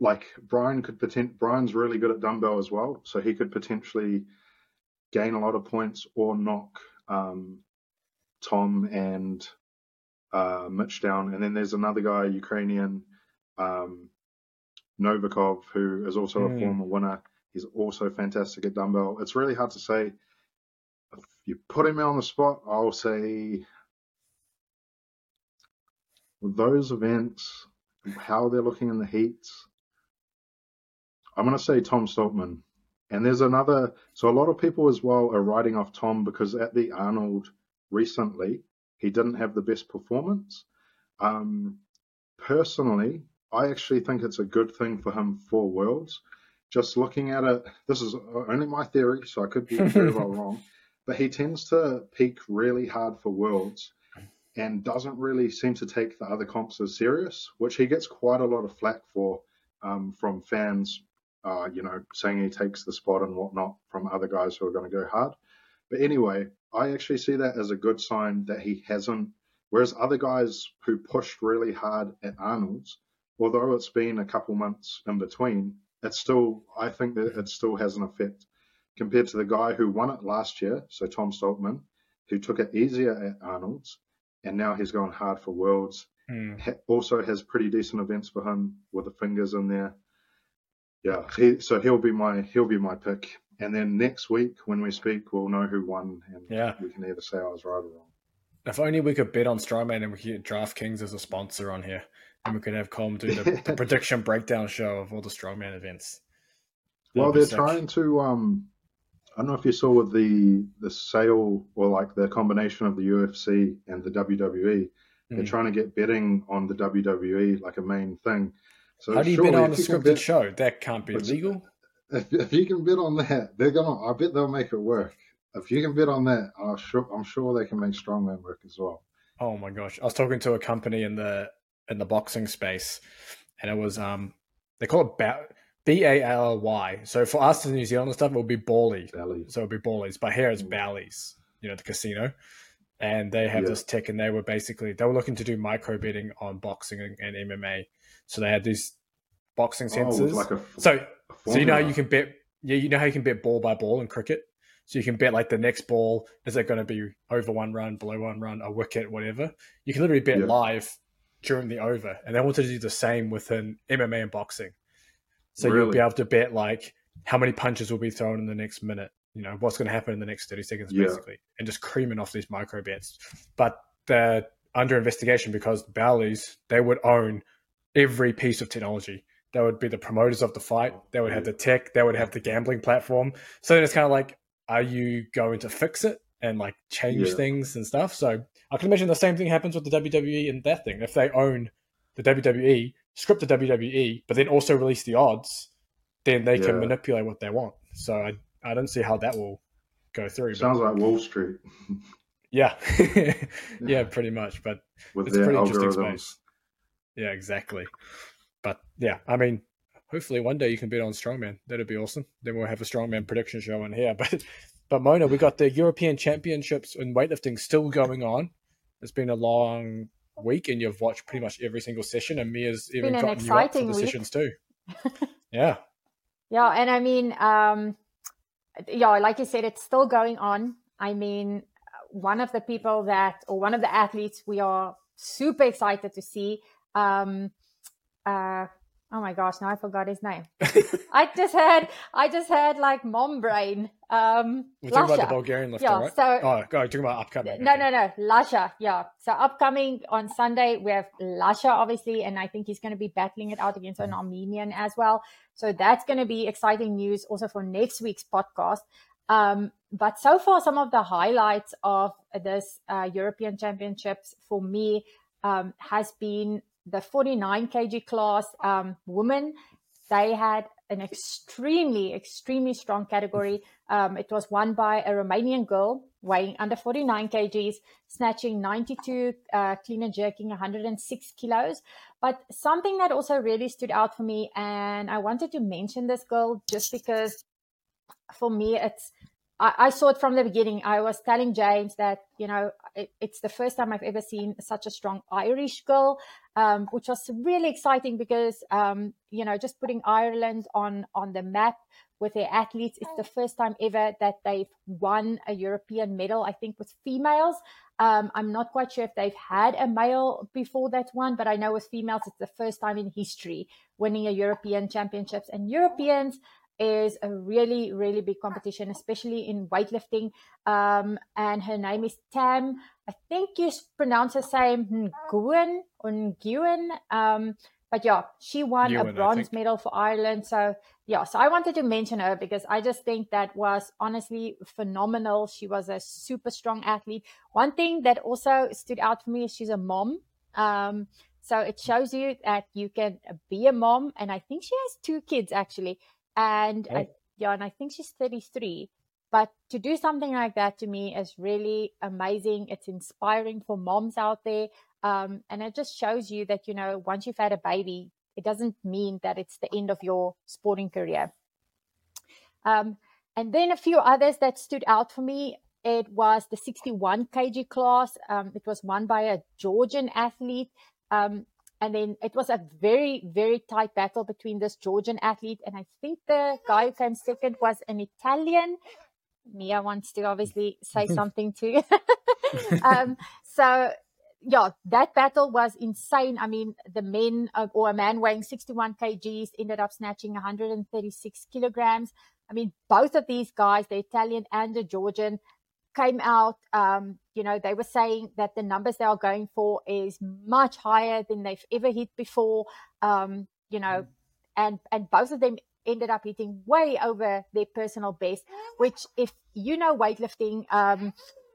like Brian could potent. Brian's really good at dumbbell as well, so he could potentially gain a lot of points or knock um, Tom and uh, Mitch down. And then there's another guy, Ukrainian um, Novikov, who is also a Mm. former winner. He's also fantastic at dumbbell. It's really hard to say. If you put him on the spot, I'll say those events, how they're looking in the heats, I'm going to say Tom Stoltman. And there's another, so a lot of people as well are writing off Tom because at the Arnold recently, he didn't have the best performance. Um, personally, I actually think it's a good thing for him for Worlds. Just looking at it, this is only my theory, so I could be very well wrong, but he tends to peak really hard for Worlds and doesn't really seem to take the other comps as serious, which he gets quite a lot of flack for um, from fans, uh, you know, saying he takes the spot and whatnot from other guys who are going to go hard. But anyway, I actually see that as a good sign that he hasn't. Whereas other guys who pushed really hard at Arnold's, although it's been a couple months in between, it's still, I think that it still has an effect compared to the guy who won it last year, so Tom Stoltman, who took it easier at Arnold's, and now he's gone hard for Worlds. Mm. Ha- also has pretty decent events for him with the fingers in there. Yeah, he, so he'll be my he'll be my pick. And then next week when we speak, we'll know who won, and Yeah. we can either say I was right or wrong. If only we could bet on Strongman and we could get DraftKings as a sponsor on here, and we could have Colm do the, the prediction breakdown show of all the Strongman events. Well, they're trying to. Um, I don't know if you saw with the the sale or like the combination of the UFC and the WWE. They're Mm. trying to get betting on the WWE like a main thing. So How do you surely bet on a if you can scripted bet- show? That can't be legal. If, if you can bet on that, they're gonna. I bet they'll make it work. If you can bet on that, I'm sure. I'm sure they can make strongman work as well. Oh my gosh! I was talking to a company in the in the boxing space, and it was um they call it ba- B A L Y. So for us in New Zealand and stuff, it would be Bally. Belly. So it would be Ballies. But here it's Mm. Bally's, you know, the casino. And they have Yeah. this tech, and they were basically they were looking to do micro betting on boxing and, and MMA. So they had these boxing Oh, sensors. it's like a, so a so you know how you can bet yeah, you know how you can bet ball by ball in cricket? So you can bet like the next ball, is it going to be over one run, below one run, a wicket, whatever. You can literally bet Yeah. live during the over. And they wanted to do the same within MMA and boxing. So you'll be able to bet like how many punches will be thrown in the next minute, you know, what's going to happen in the next 30 seconds, Yeah. basically, and just creaming off these micro bets. But they're under investigation because the Bally's, they would own every piece of technology. They would be the promoters of the fight. Oh, they would have the tech. They would have the gambling platform. So then it's kind of like, are you going to fix it and like change Yeah. things and stuff? So I can imagine the same thing happens with the WWE and that thing. If they own the WWE, script the WWE, but then also release the odds, then they can manipulate what they want. So I, I don't see how that will go through. But Sounds like Wall Street yeah, yeah, pretty much. But with It's pretty interesting space. yeah, exactly. But yeah, I mean, hopefully one day you can bet on strongman. That'd be awesome. Then we'll have a strongman prediction show in here. But but Mona, we got the European Championships in weightlifting still going on. It's been a long week, and you've watched pretty much every single session. And Mia's even gotten you up for the week. sessions too. yeah, Yeah, and I mean, um, yeah, like you said, it's still going on. I mean, one of the people that, or one of the athletes we are super excited to see, um, uh, oh my gosh, now I forgot his name. I just had, I just had like mom brain. Um, we're talking about the Lasha. Bulgarian lifter, Yeah, right? so oh, God, you're talking about upcoming. no, okay. no, no. Lasha, yeah. So upcoming on Sunday, we have Lasha, obviously, and I think he's going to be battling it out against an Armenian as well. So that's going to be exciting news also for next week's podcast. Um, but so far, some of the highlights of this uh, European Championships for me um, has been the 49 kg class um, women. They had an extremely, extremely strong category. Um, it was won by a Romanian girl weighing under 49 kgs, snatching 92, uh, clean and jerking 106 kilos. But something that also really stood out for me, and I wanted to mention this girl just because for me, it's I, saw it from the beginning. I was telling James that you know it, it's the first time I've ever seen such a strong Irish girl, um, which was really exciting because um, you know just putting Ireland on on the map with their athletes. It's the first time ever that they've won a European medal. I think with females. Um, I'm not quite sure if they've had a male before that one, but I know with females, it's the first time in history winning a European championships. And Europeans is a really, really big competition, especially in weightlifting. Um, and her name is Tam. I think you pronounce her same Nguyen or Nguyen. Um, but yeah, she won Nguyen, a bronze medal for Ireland. So yeah, so I wanted to mention her because I just think that was honestly phenomenal. She was a super strong athlete. One thing that also stood out for me is she's a mom. Um, so it shows you that you can be a mom, and I think she has two kids actually. And I, Oh. yeah, and I think she's 33. But to do something like that to me is really amazing. It's inspiring for moms out there. Um, and it just shows you that, you know, once you've had a baby, it doesn't mean that it's the end of your sporting career. Um, and then a few others that stood out for me. It was the 61 kg class. Um, it was won by a Georgian athlete. Um, and then it was a very, very tight battle between this Georgian athlete. And I think the guy who came second was an Italian. Mia wants to obviously say something too. um, so yeah, that battle was insane. I mean, the men uh, or a man weighing 61 kgs ended up snatching 136 kilograms. I mean, both of these guys, the Italian and the Georgian, came out. Um, you know, they were saying that the numbers they are going for is much higher than they've ever hit before. Um, you know, and and both of them ended up hitting way over their personal best. Which, if you know weightlifting, um,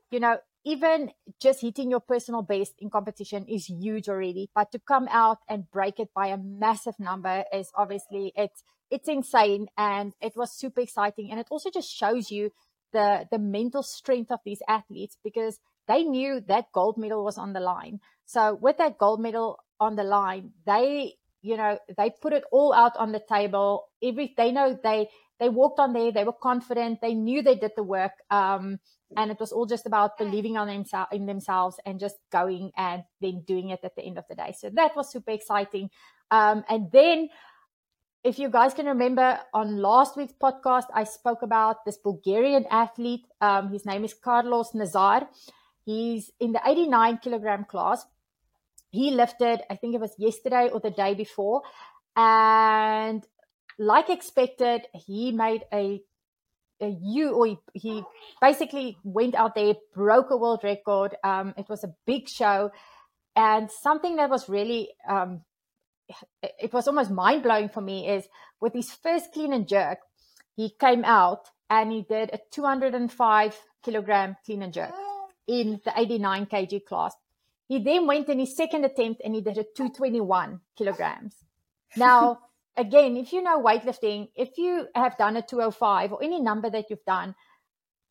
you know, even just hitting your personal best in competition is huge already. But to come out and break it by a massive number is obviously it's it's insane and it was super exciting. And it also just shows you the the mental strength of these athletes because they knew that gold medal was on the line. So with that gold medal on the line, they you know, they put it all out on the table. Every they know they they walked on there. They were confident. They knew they did the work. Um, and it was all just about believing on themselves in themselves and just going and then doing it at the end of the day. So that was super exciting. Um, and then if you guys can remember on last week's podcast, I spoke about this Bulgarian athlete. Um, his name is Karlos Nasar. He's in the 89 kilogram class. He lifted, I think it was yesterday or the day before. And like expected, he made a you or he, he, basically went out there, broke a world record. Um, it was a big show, and something that was really um, it was almost mind blowing for me is with his first clean and jerk, he came out and he did a 205 kilogram clean and jerk in the 89 kg class. He then went in his second attempt and he did a 221 kilograms. Now, again, if you know weightlifting, if you have done a 205 or any number that you've done,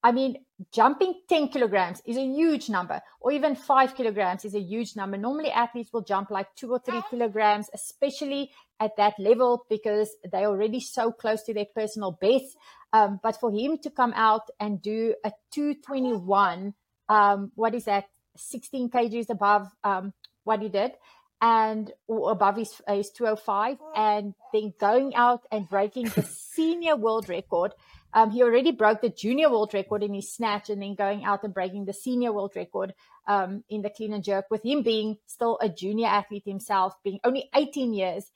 I mean, jumping 10 kilograms is a huge number, or even five kilograms is a huge number. Normally, athletes will jump like two or three kilograms, especially at that level, because they're already so close to their personal best. Um, but for him to come out and do a 221, um, what is that? 16 kgs above um, what he did, and or above his, his 205, and then going out and breaking the senior world record um, he already broke the junior world record in his snatch and then going out and breaking the senior world record um, in the clean and jerk, with him being still a junior athlete himself, being only 18 years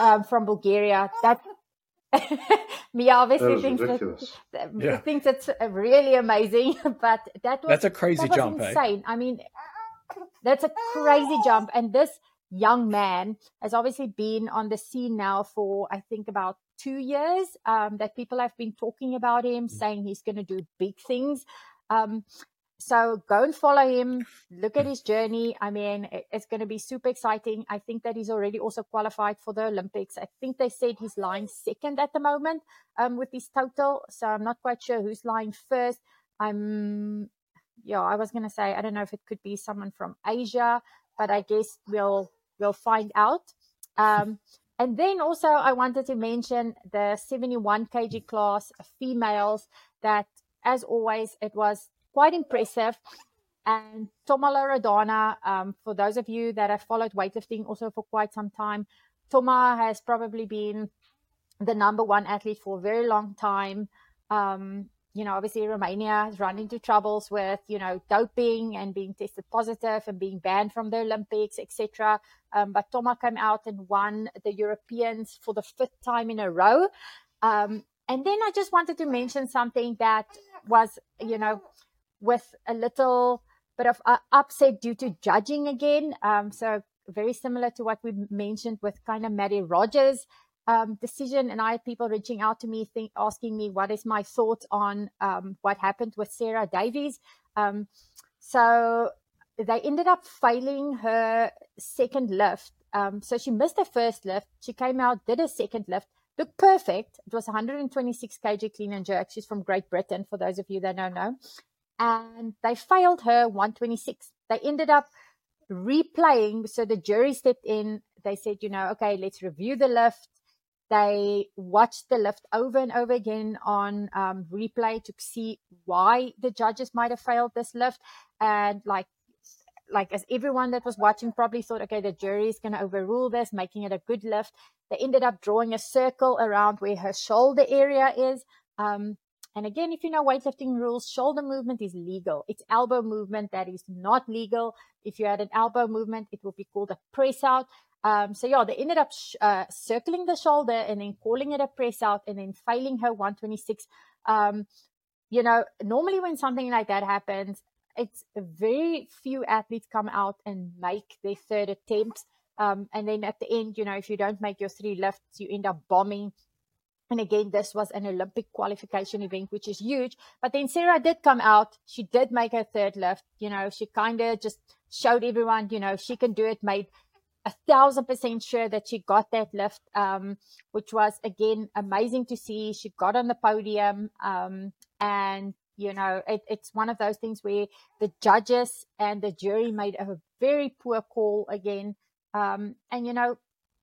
um, from Bulgaria. That Mia obviously thinks that, yeah. thinks it's really amazing, but that was that's a crazy jump. Eh? Insane. Eh? I mean, that's a crazy jump, and this young man has obviously been on the scene now for I think about two years um, that people have been talking about him, mm. saying he's going to do big things. Um, so go and follow him, look at his journey. I mean, it's going to be super exciting. I think that he's already also qualified for the Olympics. I think they said he's lying second at the moment um, with his total. So I'm not quite sure who's lying first. I'm, yeah, I was going to say, I don't know if it could be someone from Asia, but I guess we'll, we'll find out. Um, and then also I wanted to mention the 71 kg class females that, as always, it was quite impressive. And Toma Loredana, um, for those of you that have followed weightlifting also for quite some time, Toma has probably been the number one athlete for a very long time. Um, you know, obviously Romania has run into troubles with, you know, doping and being tested positive and being banned from the Olympics, etc. Um, but Toma came out and won the Europeans for the fifth time in a row. Um, and then I just wanted to mention something that was, you know, with a little bit of uh, upset due to judging again. Um, so very similar to what we mentioned with kind of Mattie Rogers um, decision, and I had people reaching out to me, think, asking me what is my thoughts on um, what happened with Sarah Davies. Um, so they ended up failing her second lift. Um, so she missed her first lift. She came out, did a second lift, looked perfect. It was 126 kg clean and jerk. She's from Great Britain, for those of you that don't know. And they failed her 126. They ended up replaying. So the jury stepped in. They said, you know, okay, let's review the lift. They watched the lift over and over again on um, replay to see why the judges might have failed this lift. And like, like as everyone that was watching probably thought, okay, the jury is going to overrule this, making it a good lift. They ended up drawing a circle around where her shoulder area is. Um, and again, if you know weightlifting rules, shoulder movement is legal. It's elbow movement that is not legal. If you had an elbow movement, it will be called a press out. Um, so yeah, they ended up sh- uh, circling the shoulder and then calling it a press out and then failing her 126. Um, you know, normally when something like that happens, it's very few athletes come out and make their third attempt. Um, and then at the end, you know, if you don't make your three lifts, you end up bombing. And again, this was an Olympic qualification event, which is huge. But then Sarah did come out. She did make her third lift. You know, she kind of just showed everyone, you know, she can do it, made a thousand percent sure that she got that lift, um, which was again amazing to see. She got on the podium, um, and you know, it, it's one of those things where the judges and the jury made a very poor call again. Um, and you know,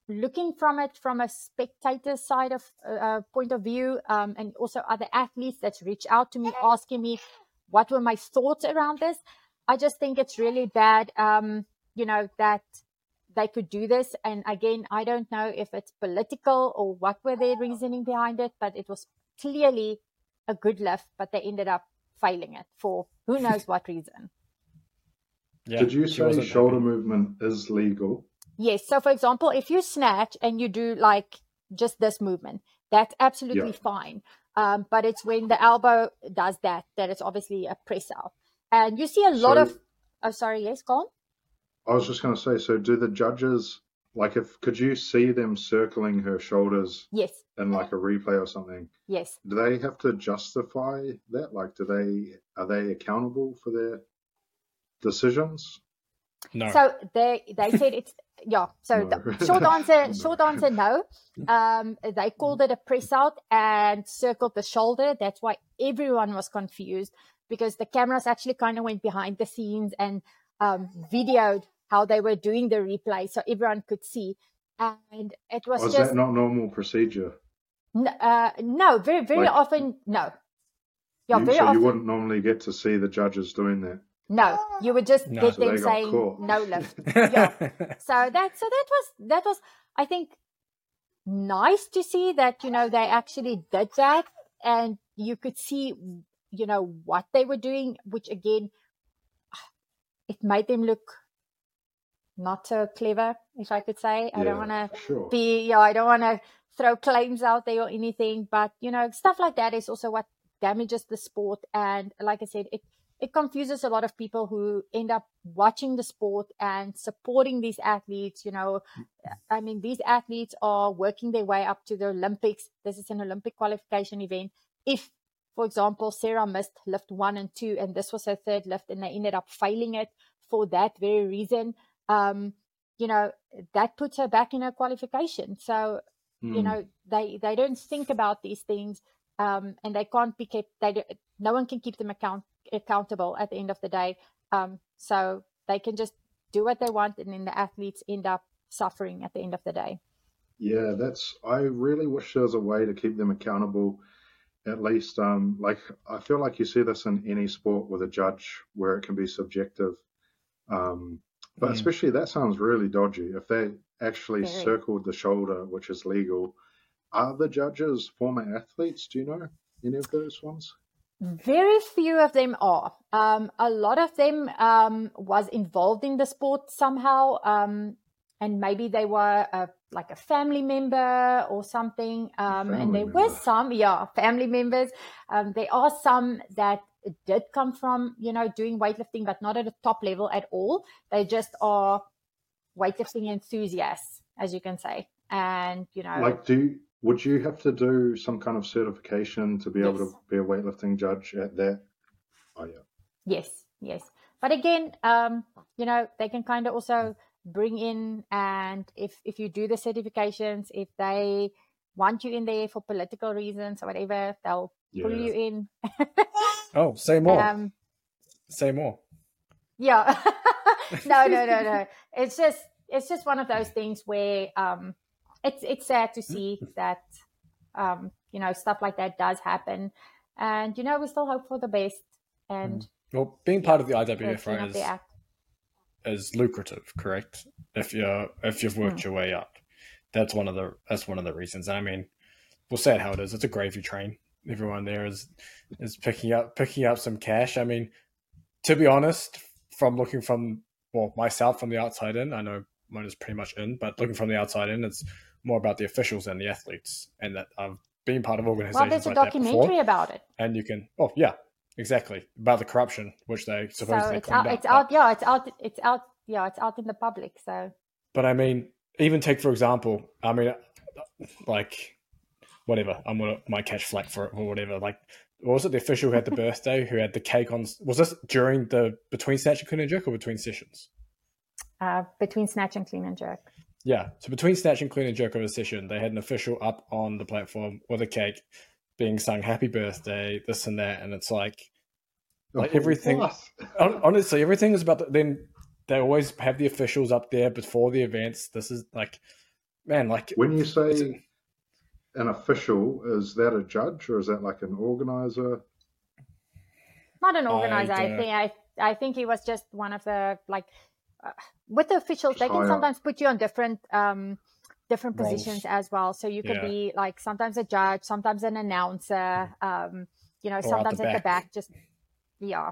looking from it from a spectator side of uh, point of view, um, and also other athletes that reach out to me asking me what were my thoughts around this. I just think it's really bad, um, you know, that they could do this. And again, I don't know if it's political or what were their reasoning behind it, but it was clearly a good lift, but they ended up failing it for who knows what reason. Yeah, Did you say the shoulder happy. movement is legal? Yes. So, for example, if you snatch and you do like just this movement, that's absolutely yeah. fine. Um, but it's when the elbow does that that it's obviously a press out. And you see a lot so, of. Oh, sorry. Yes, go on. I was just going to say. So, do the judges like if could you see them circling her shoulders? Yes. In like a replay or something. Yes. Do they have to justify that? Like, do they are they accountable for their decisions? No. So they they said it's yeah. So no. the short answer no. short answer no. Um, they called it a press out and circled the shoulder. That's why everyone was confused because the cameras actually kind of went behind the scenes and um, videoed how they were doing the replay so everyone could see. And it was, was just that not normal procedure? uh, no, very very like, often no. Yeah, you, very so often. you wouldn't normally get to see the judges doing that. No, you would just no. get so them saying no lift. yeah. So that so that was that was I think nice to see that you know they actually did that and you could see you know what they were doing, which again ah, it made them look not so clever, if I could say. I don't want to sure. be, yeah, I don't want to throw claims out there or anything, but you know, stuff like that is also what damages the sport. And like I said, it it confuses a lot of people who end up watching the sport and supporting these athletes. You know, I mean, these athletes are working their way up to the Olympics. This is an Olympic qualification event. If, for example, Sarah missed lift one and two, and this was her third lift, and they ended up failing it for that very reason, um, you know, that puts her back in her qualification. So, mm. you hmm. know, they they don't think about these things, um, and they can't be kept. They do, no one can keep them account accountable at the end of the day. Um, so they can just do what they want, and then the athletes end up suffering at the end of the day. Yeah, that's. I really wish there was a way to keep them accountable. At least, um, like I feel like you see this in any sport with a judge where it can be subjective. Um, but mm. especially that sounds really dodgy. If they actually Very. circled the shoulder, which is legal, are the judges former athletes? Do you know any of those ones? Very few of them are. Um, a lot of them um, was involved in the sport somehow, um, and maybe they were a, like a family member or something. Um, and there member. were some, yeah, family members. Um, there are some that did come from, you know, doing weightlifting, but not at a top level at all. They just are weightlifting enthusiasts, as you can say. And, you know, like, do would you have to do some kind of certification to be yes. able to be a weightlifting judge at that? Oh, yeah. Yes, yes. But again, um, you know, they can kind of also bring in, and if if you do the certifications, if they want you in there for political reasons or whatever, they'll yeah. pull you in. oh, say more. Um, say more. Yeah. no, no, no, no. It's just it's just one of those things where um it's it's sad to see that um, you know stuff like that does happen, and you know we still hope for the best. And mm. well, being part of the IWF is, is lucrative, correct? If you if you've worked mm. your way up, that's one of the that's one of the reasons. I mean, we'll say it how it is. It's a gravy train. Everyone there is is picking up picking up some cash. I mean, to be honest, from looking from well myself from the outside in, I know mine is pretty much in, but looking from the outside in, it's more about the officials than the athletes, and that I've been part of organizations. Well, there's like a documentary about it, and you can. Oh yeah, exactly about the corruption which they supposedly so it's out, It's out. Yeah, it's out. It's out. Yeah, it's out in the public. So. But I mean, even take for example. I mean, like, whatever. I'm gonna might catch flack for it or whatever. Like, was it the official who had the birthday who had the cake on? Was this during the between snatch and clean and jerk or between sessions? Uh, between snatch and clean and jerk. Yeah. So between Snatch and Clean and Jerk of a session, they had an official up on the platform with a cake being sung happy birthday, this and that. And it's like, oh, like oh, everything, honestly, everything is about the, then they always have the officials up there before the events. This is like, man, like When you say an official, is that a judge or is that like an organizer? Not an organizer. I, don't- think I I think he was just one of the like with the officials. They can sometimes put you on different um different Roles. positions as well. So you could Yeah. be like sometimes a judge, sometimes an announcer. Um, you know, Or at the sometimes at the back. back. Just yeah.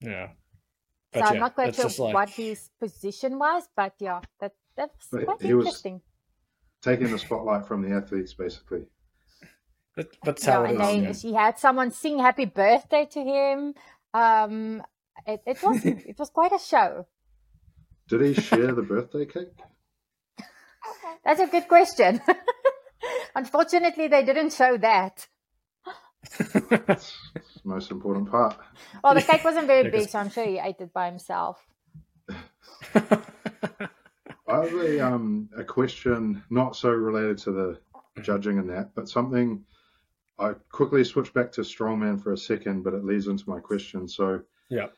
yeah. So But I'm not quite sure like- what his position was, but yeah, that that's But quite he was- interesting. Taking the spotlight from the athletes, basically. But, that's Yeah, how it and is. they, yeah. she had someone sing happy birthday to him. Um, it, it was it was quite a show. Did he share the birthday cake? That's a good question. Unfortunately, they didn't show that. That's the most important part. Well, the cake wasn't very big, so I'm sure he ate it by himself. I have a um a question not so related to the judging and that, but something I quickly switch back to strongman for a second, but it leads into my question. So yeah.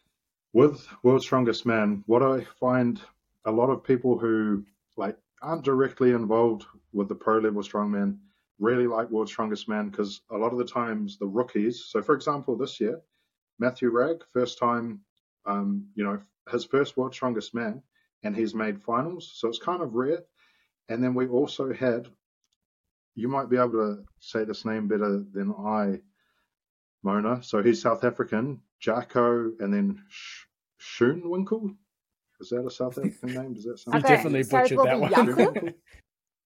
With World's Strongest Man, what I find a lot of people who like aren't directly involved with the pro level strongman really like World's Strongest Man because a lot of the times the rookies. So for example, this year, Mathew Ragg, first time, um, you know, his first World's Strongest Man, and he's made finals, so it's kind of rare. And then we also had, you might be able to say this name better than I, Mona. So he's South African, Jacko, and then Sh- Schoenwinkel. Is that a South African name? Does that sound? You Okay, definitely so it butchered will that be one. Yaku.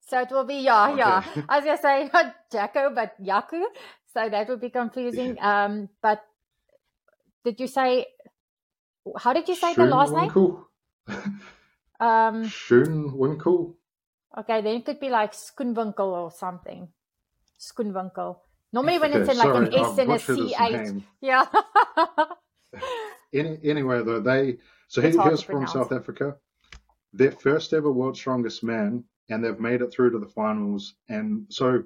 So it will be yeah, yeah. Okay. I was gonna say not Jacko, but Yaku. So that would be confusing. Um, but did you say? How did you say the last name? Schoenwinkel? Um, Schoenwinkel? okay, then it could be like Skoenwinkel or something. Skoenwinkel. Normally, when it's in like sorry, an S and a CH. Yeah. Any, anyway, though, they so he, It's he was from. South Africa. Their first ever World's Strongest Man, and they've made it through to the finals. And so,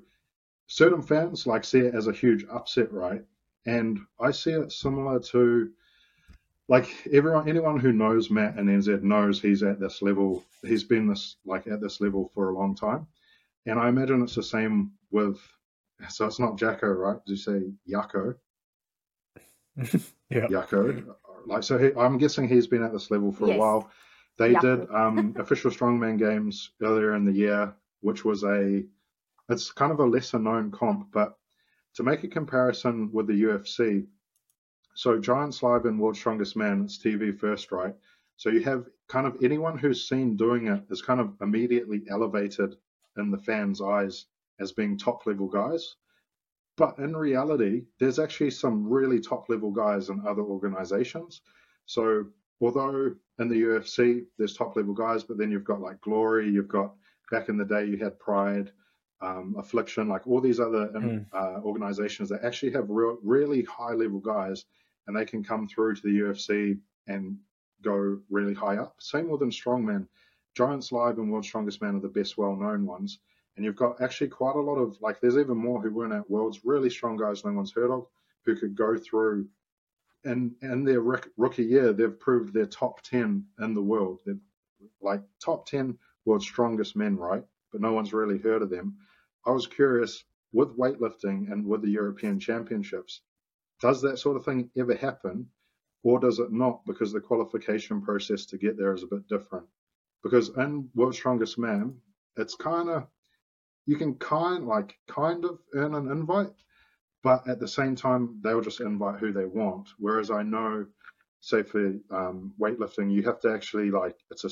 certain fans like see it as a huge upset, right? And I see it similar to like everyone, anyone who knows Matt and NZ knows he's at this level. He's been this like at this level for a long time, and I imagine it's the same with. So it's not Jacko, right? Did you say Yako? Yeah. Yako. Like so, he, I'm guessing he's been at this level for Yes. a while. They Yako. did um, official strongman games earlier in the year, which was a it's kind of a lesser known comp, but to make a comparison with the UFC, so Giants Live and World's Strongest Man, it's TV first, right? So you have kind of anyone who's seen doing it is kind of immediately elevated in the fans' eyes as being top level guys. But in reality, there's actually some really top level guys in other organizations. So although in the UFC there's top level guys, but then you've got like Glory, you've got back in the day you had Pride, um, Affliction, like all these other um, uh, organizations that actually have real, really high level guys, and they can come through to the UFC and go really high up. Same with within strongman. Giants Live and World's Strongest Man are the best well known ones. And you've got actually quite a lot of like there's even more who weren't at Worlds, really strong guys no one's heard of, who could go through and in their rookie year they've proved they're top ten in the world. They're like top ten world's strongest men, right? But no one's really heard of them. I was curious with weightlifting and with the European Championships, does that sort of thing ever happen, or does it not? Because the qualification process to get there is a bit different. Because in World's Strongest Man, it's kind of you can kind like kind of earn an invite, but at the same time they'll just invite who they want. Whereas I know, say for um, weightlifting, you have to actually like it's a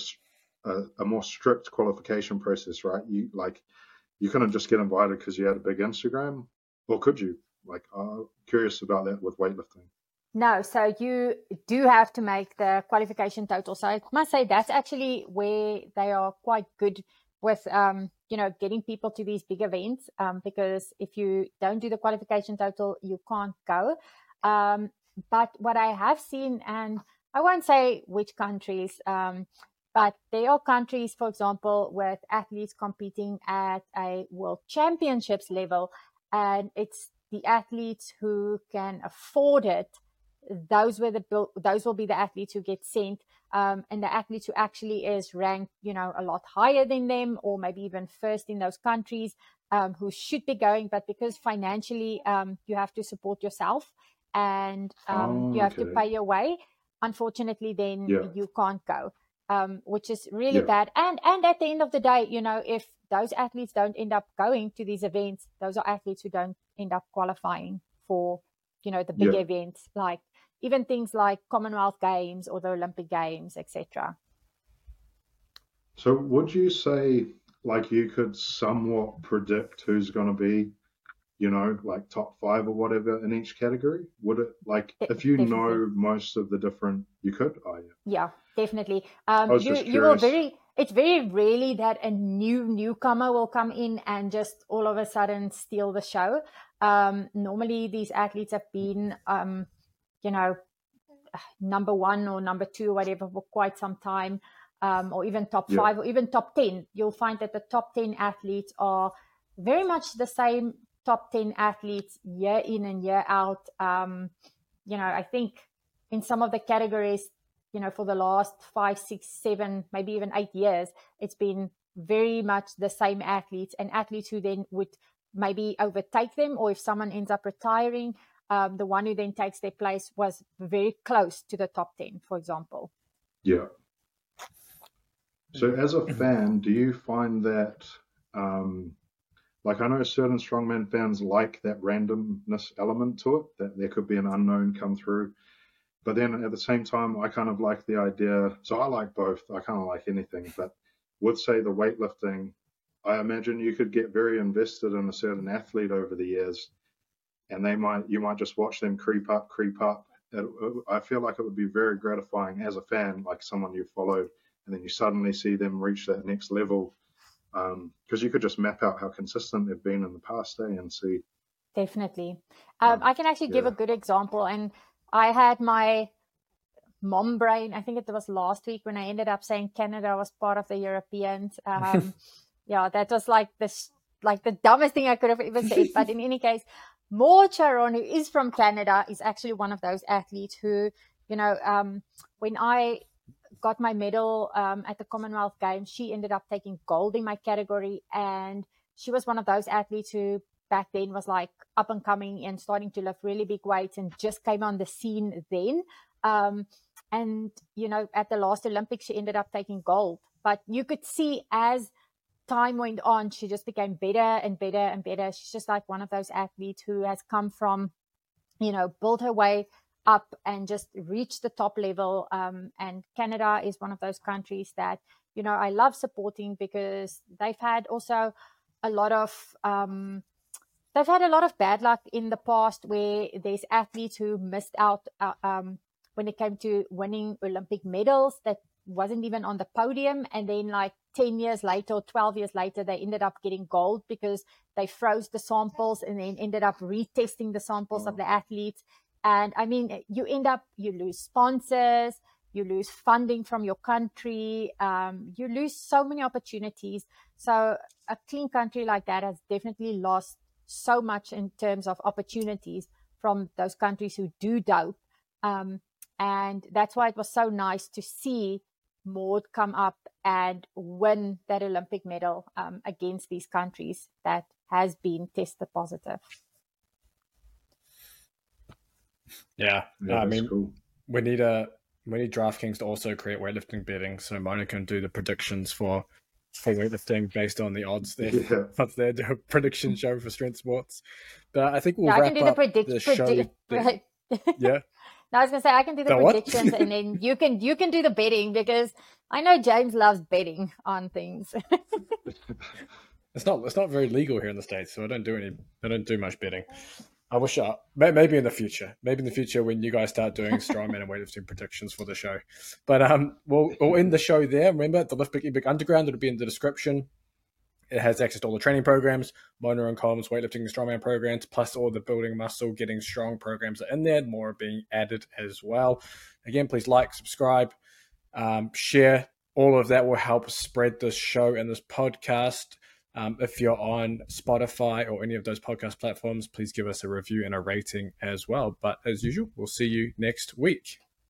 a more strict qualification process, right? You like you couldn't just get invited because you had a big Instagram, or could you? Like, I'm curious about that with weightlifting. No, so you do have to make the qualification total. So I must say that's actually where they are quite good with, um, you know, getting people to these big events. Um, because if you don't do the qualification total, you can't go. Um, but what I have seen, and I won't say which countries, um, but there are countries, for example, with athletes competing at a world championships level, and it's the athletes who can afford it those were the those will be the athletes who get sent um, and the athletes who actually is ranked you know a lot higher than them or maybe even first in those countries um, who should be going but because financially um, you have to support yourself and oh, you have okay. to pay your way unfortunately then yeah. you can't go um, which is really yeah. bad and and at the end of the day you know if those athletes don't end up going to these events those are athletes who don't end up qualifying for you know the big yeah. events like even things like Commonwealth Games or the Olympic Games, etc. So, would you say like you could somewhat predict who's going to be, you know, like top five or whatever in each category? Would it like De- if you definitely. know most of the different, you could? Oh, yeah. Yeah, definitely. Um, you you will very. It's very rarely that a new newcomer will come in and just all of a sudden steal the show. Um, normally, these athletes have been um, you know, number one or number two or whatever for quite some time, um, or even top yeah. five or even top 10, you'll find that the top 10 athletes are very much the same top 10 athletes year in and year out. Um, you know, I think in some of the categories, you know, for the last five, six, seven, maybe even eight years, it's been very much the same athletes and athletes who then would maybe overtake them, or if someone ends up retiring, um, the one who then takes their place was very close to the top 10, for example. Yeah. So, as a fan, do you find that, um, like, I know certain strongman fans like that randomness element to it, that there could be an unknown come through. But then at the same time, I kind of like the idea. So, I like both. I kind of like anything, but would say the weightlifting, I imagine you could get very invested in a certain athlete over the years and they might you might just watch them creep up, creep up. It, I feel like it would be very gratifying as a fan, like someone you followed, and then you suddenly see them reach that next level, because um, you could just map out how consistent they've been in the past day eh, and see. Definitely, um, I can actually yeah. give a good example, and I had my mom brain. I think it was last week when I ended up saying Canada was part of the Europeans. Um, yeah, that was like this like the dumbest thing I could have ever said. But in any case, Maude Charron, who is from Canada, is actually one of those athletes who, you know, um, when I got my medal um, at the Commonwealth Games, she ended up taking gold in my category. And she was one of those athletes who back then was like up and coming and starting to lift really big weights and just came on the scene then. Um, and, you know, at the last Olympics, she ended up taking gold. But you could see as time went on, she just became better and better and better. She's just like one of those athletes who has come from, you know, built her way up and just reached the top level. Um, and Canada is one of those countries that, you know, I love supporting because they've had also a lot of, um, they've had a lot of bad luck in the past where there's athletes who missed out uh, um, when it came to winning Olympic medals that wasn't even on the podium. And then like 10 years later or 12 years later, they ended up getting gold because they froze the samples and then ended up retesting the samples of mm. the athletes. And I mean, you end up, you lose sponsors, you lose funding from your country, um, you lose so many opportunities. So a clean country like that has definitely lost so much in terms of opportunities from those countries who do dope. Um, and that's why it was so nice to see Maude come up and win that Olympic medal um, against these countries that has been tested positive. Yeah, yeah I mean, cool. we need a we need DraftKings to also create weightlifting betting so Mona can do the predictions for for weightlifting based on the odds there. Yeah. Once they prediction show for strength sports, but I think we'll yeah, wrap I can do the, predict- the show. Predi- right. yeah. No, I was gonna say I can do the, the predictions and then you can you can do the betting because I know James loves betting on things. it's not it's not very legal here in the states, so I don't do any I don't do much betting. I wish I maybe in the future, maybe in the future when you guys start doing strongman and weightlifting predictions for the show. But um, we'll we'll end the show there. Remember the Lift Big Big Underground. It'll be in the description. It has access to all the training programs, Mona and Colm's weightlifting and strongman programs, plus all the building muscle, getting strong programs are in there. More are being added as well. Again, please like, subscribe, um, share. All of that will help spread this show and this podcast Um, if you're on Spotify or any of those podcast platforms, please give us a review and a rating as well. But as usual, we'll see you next week.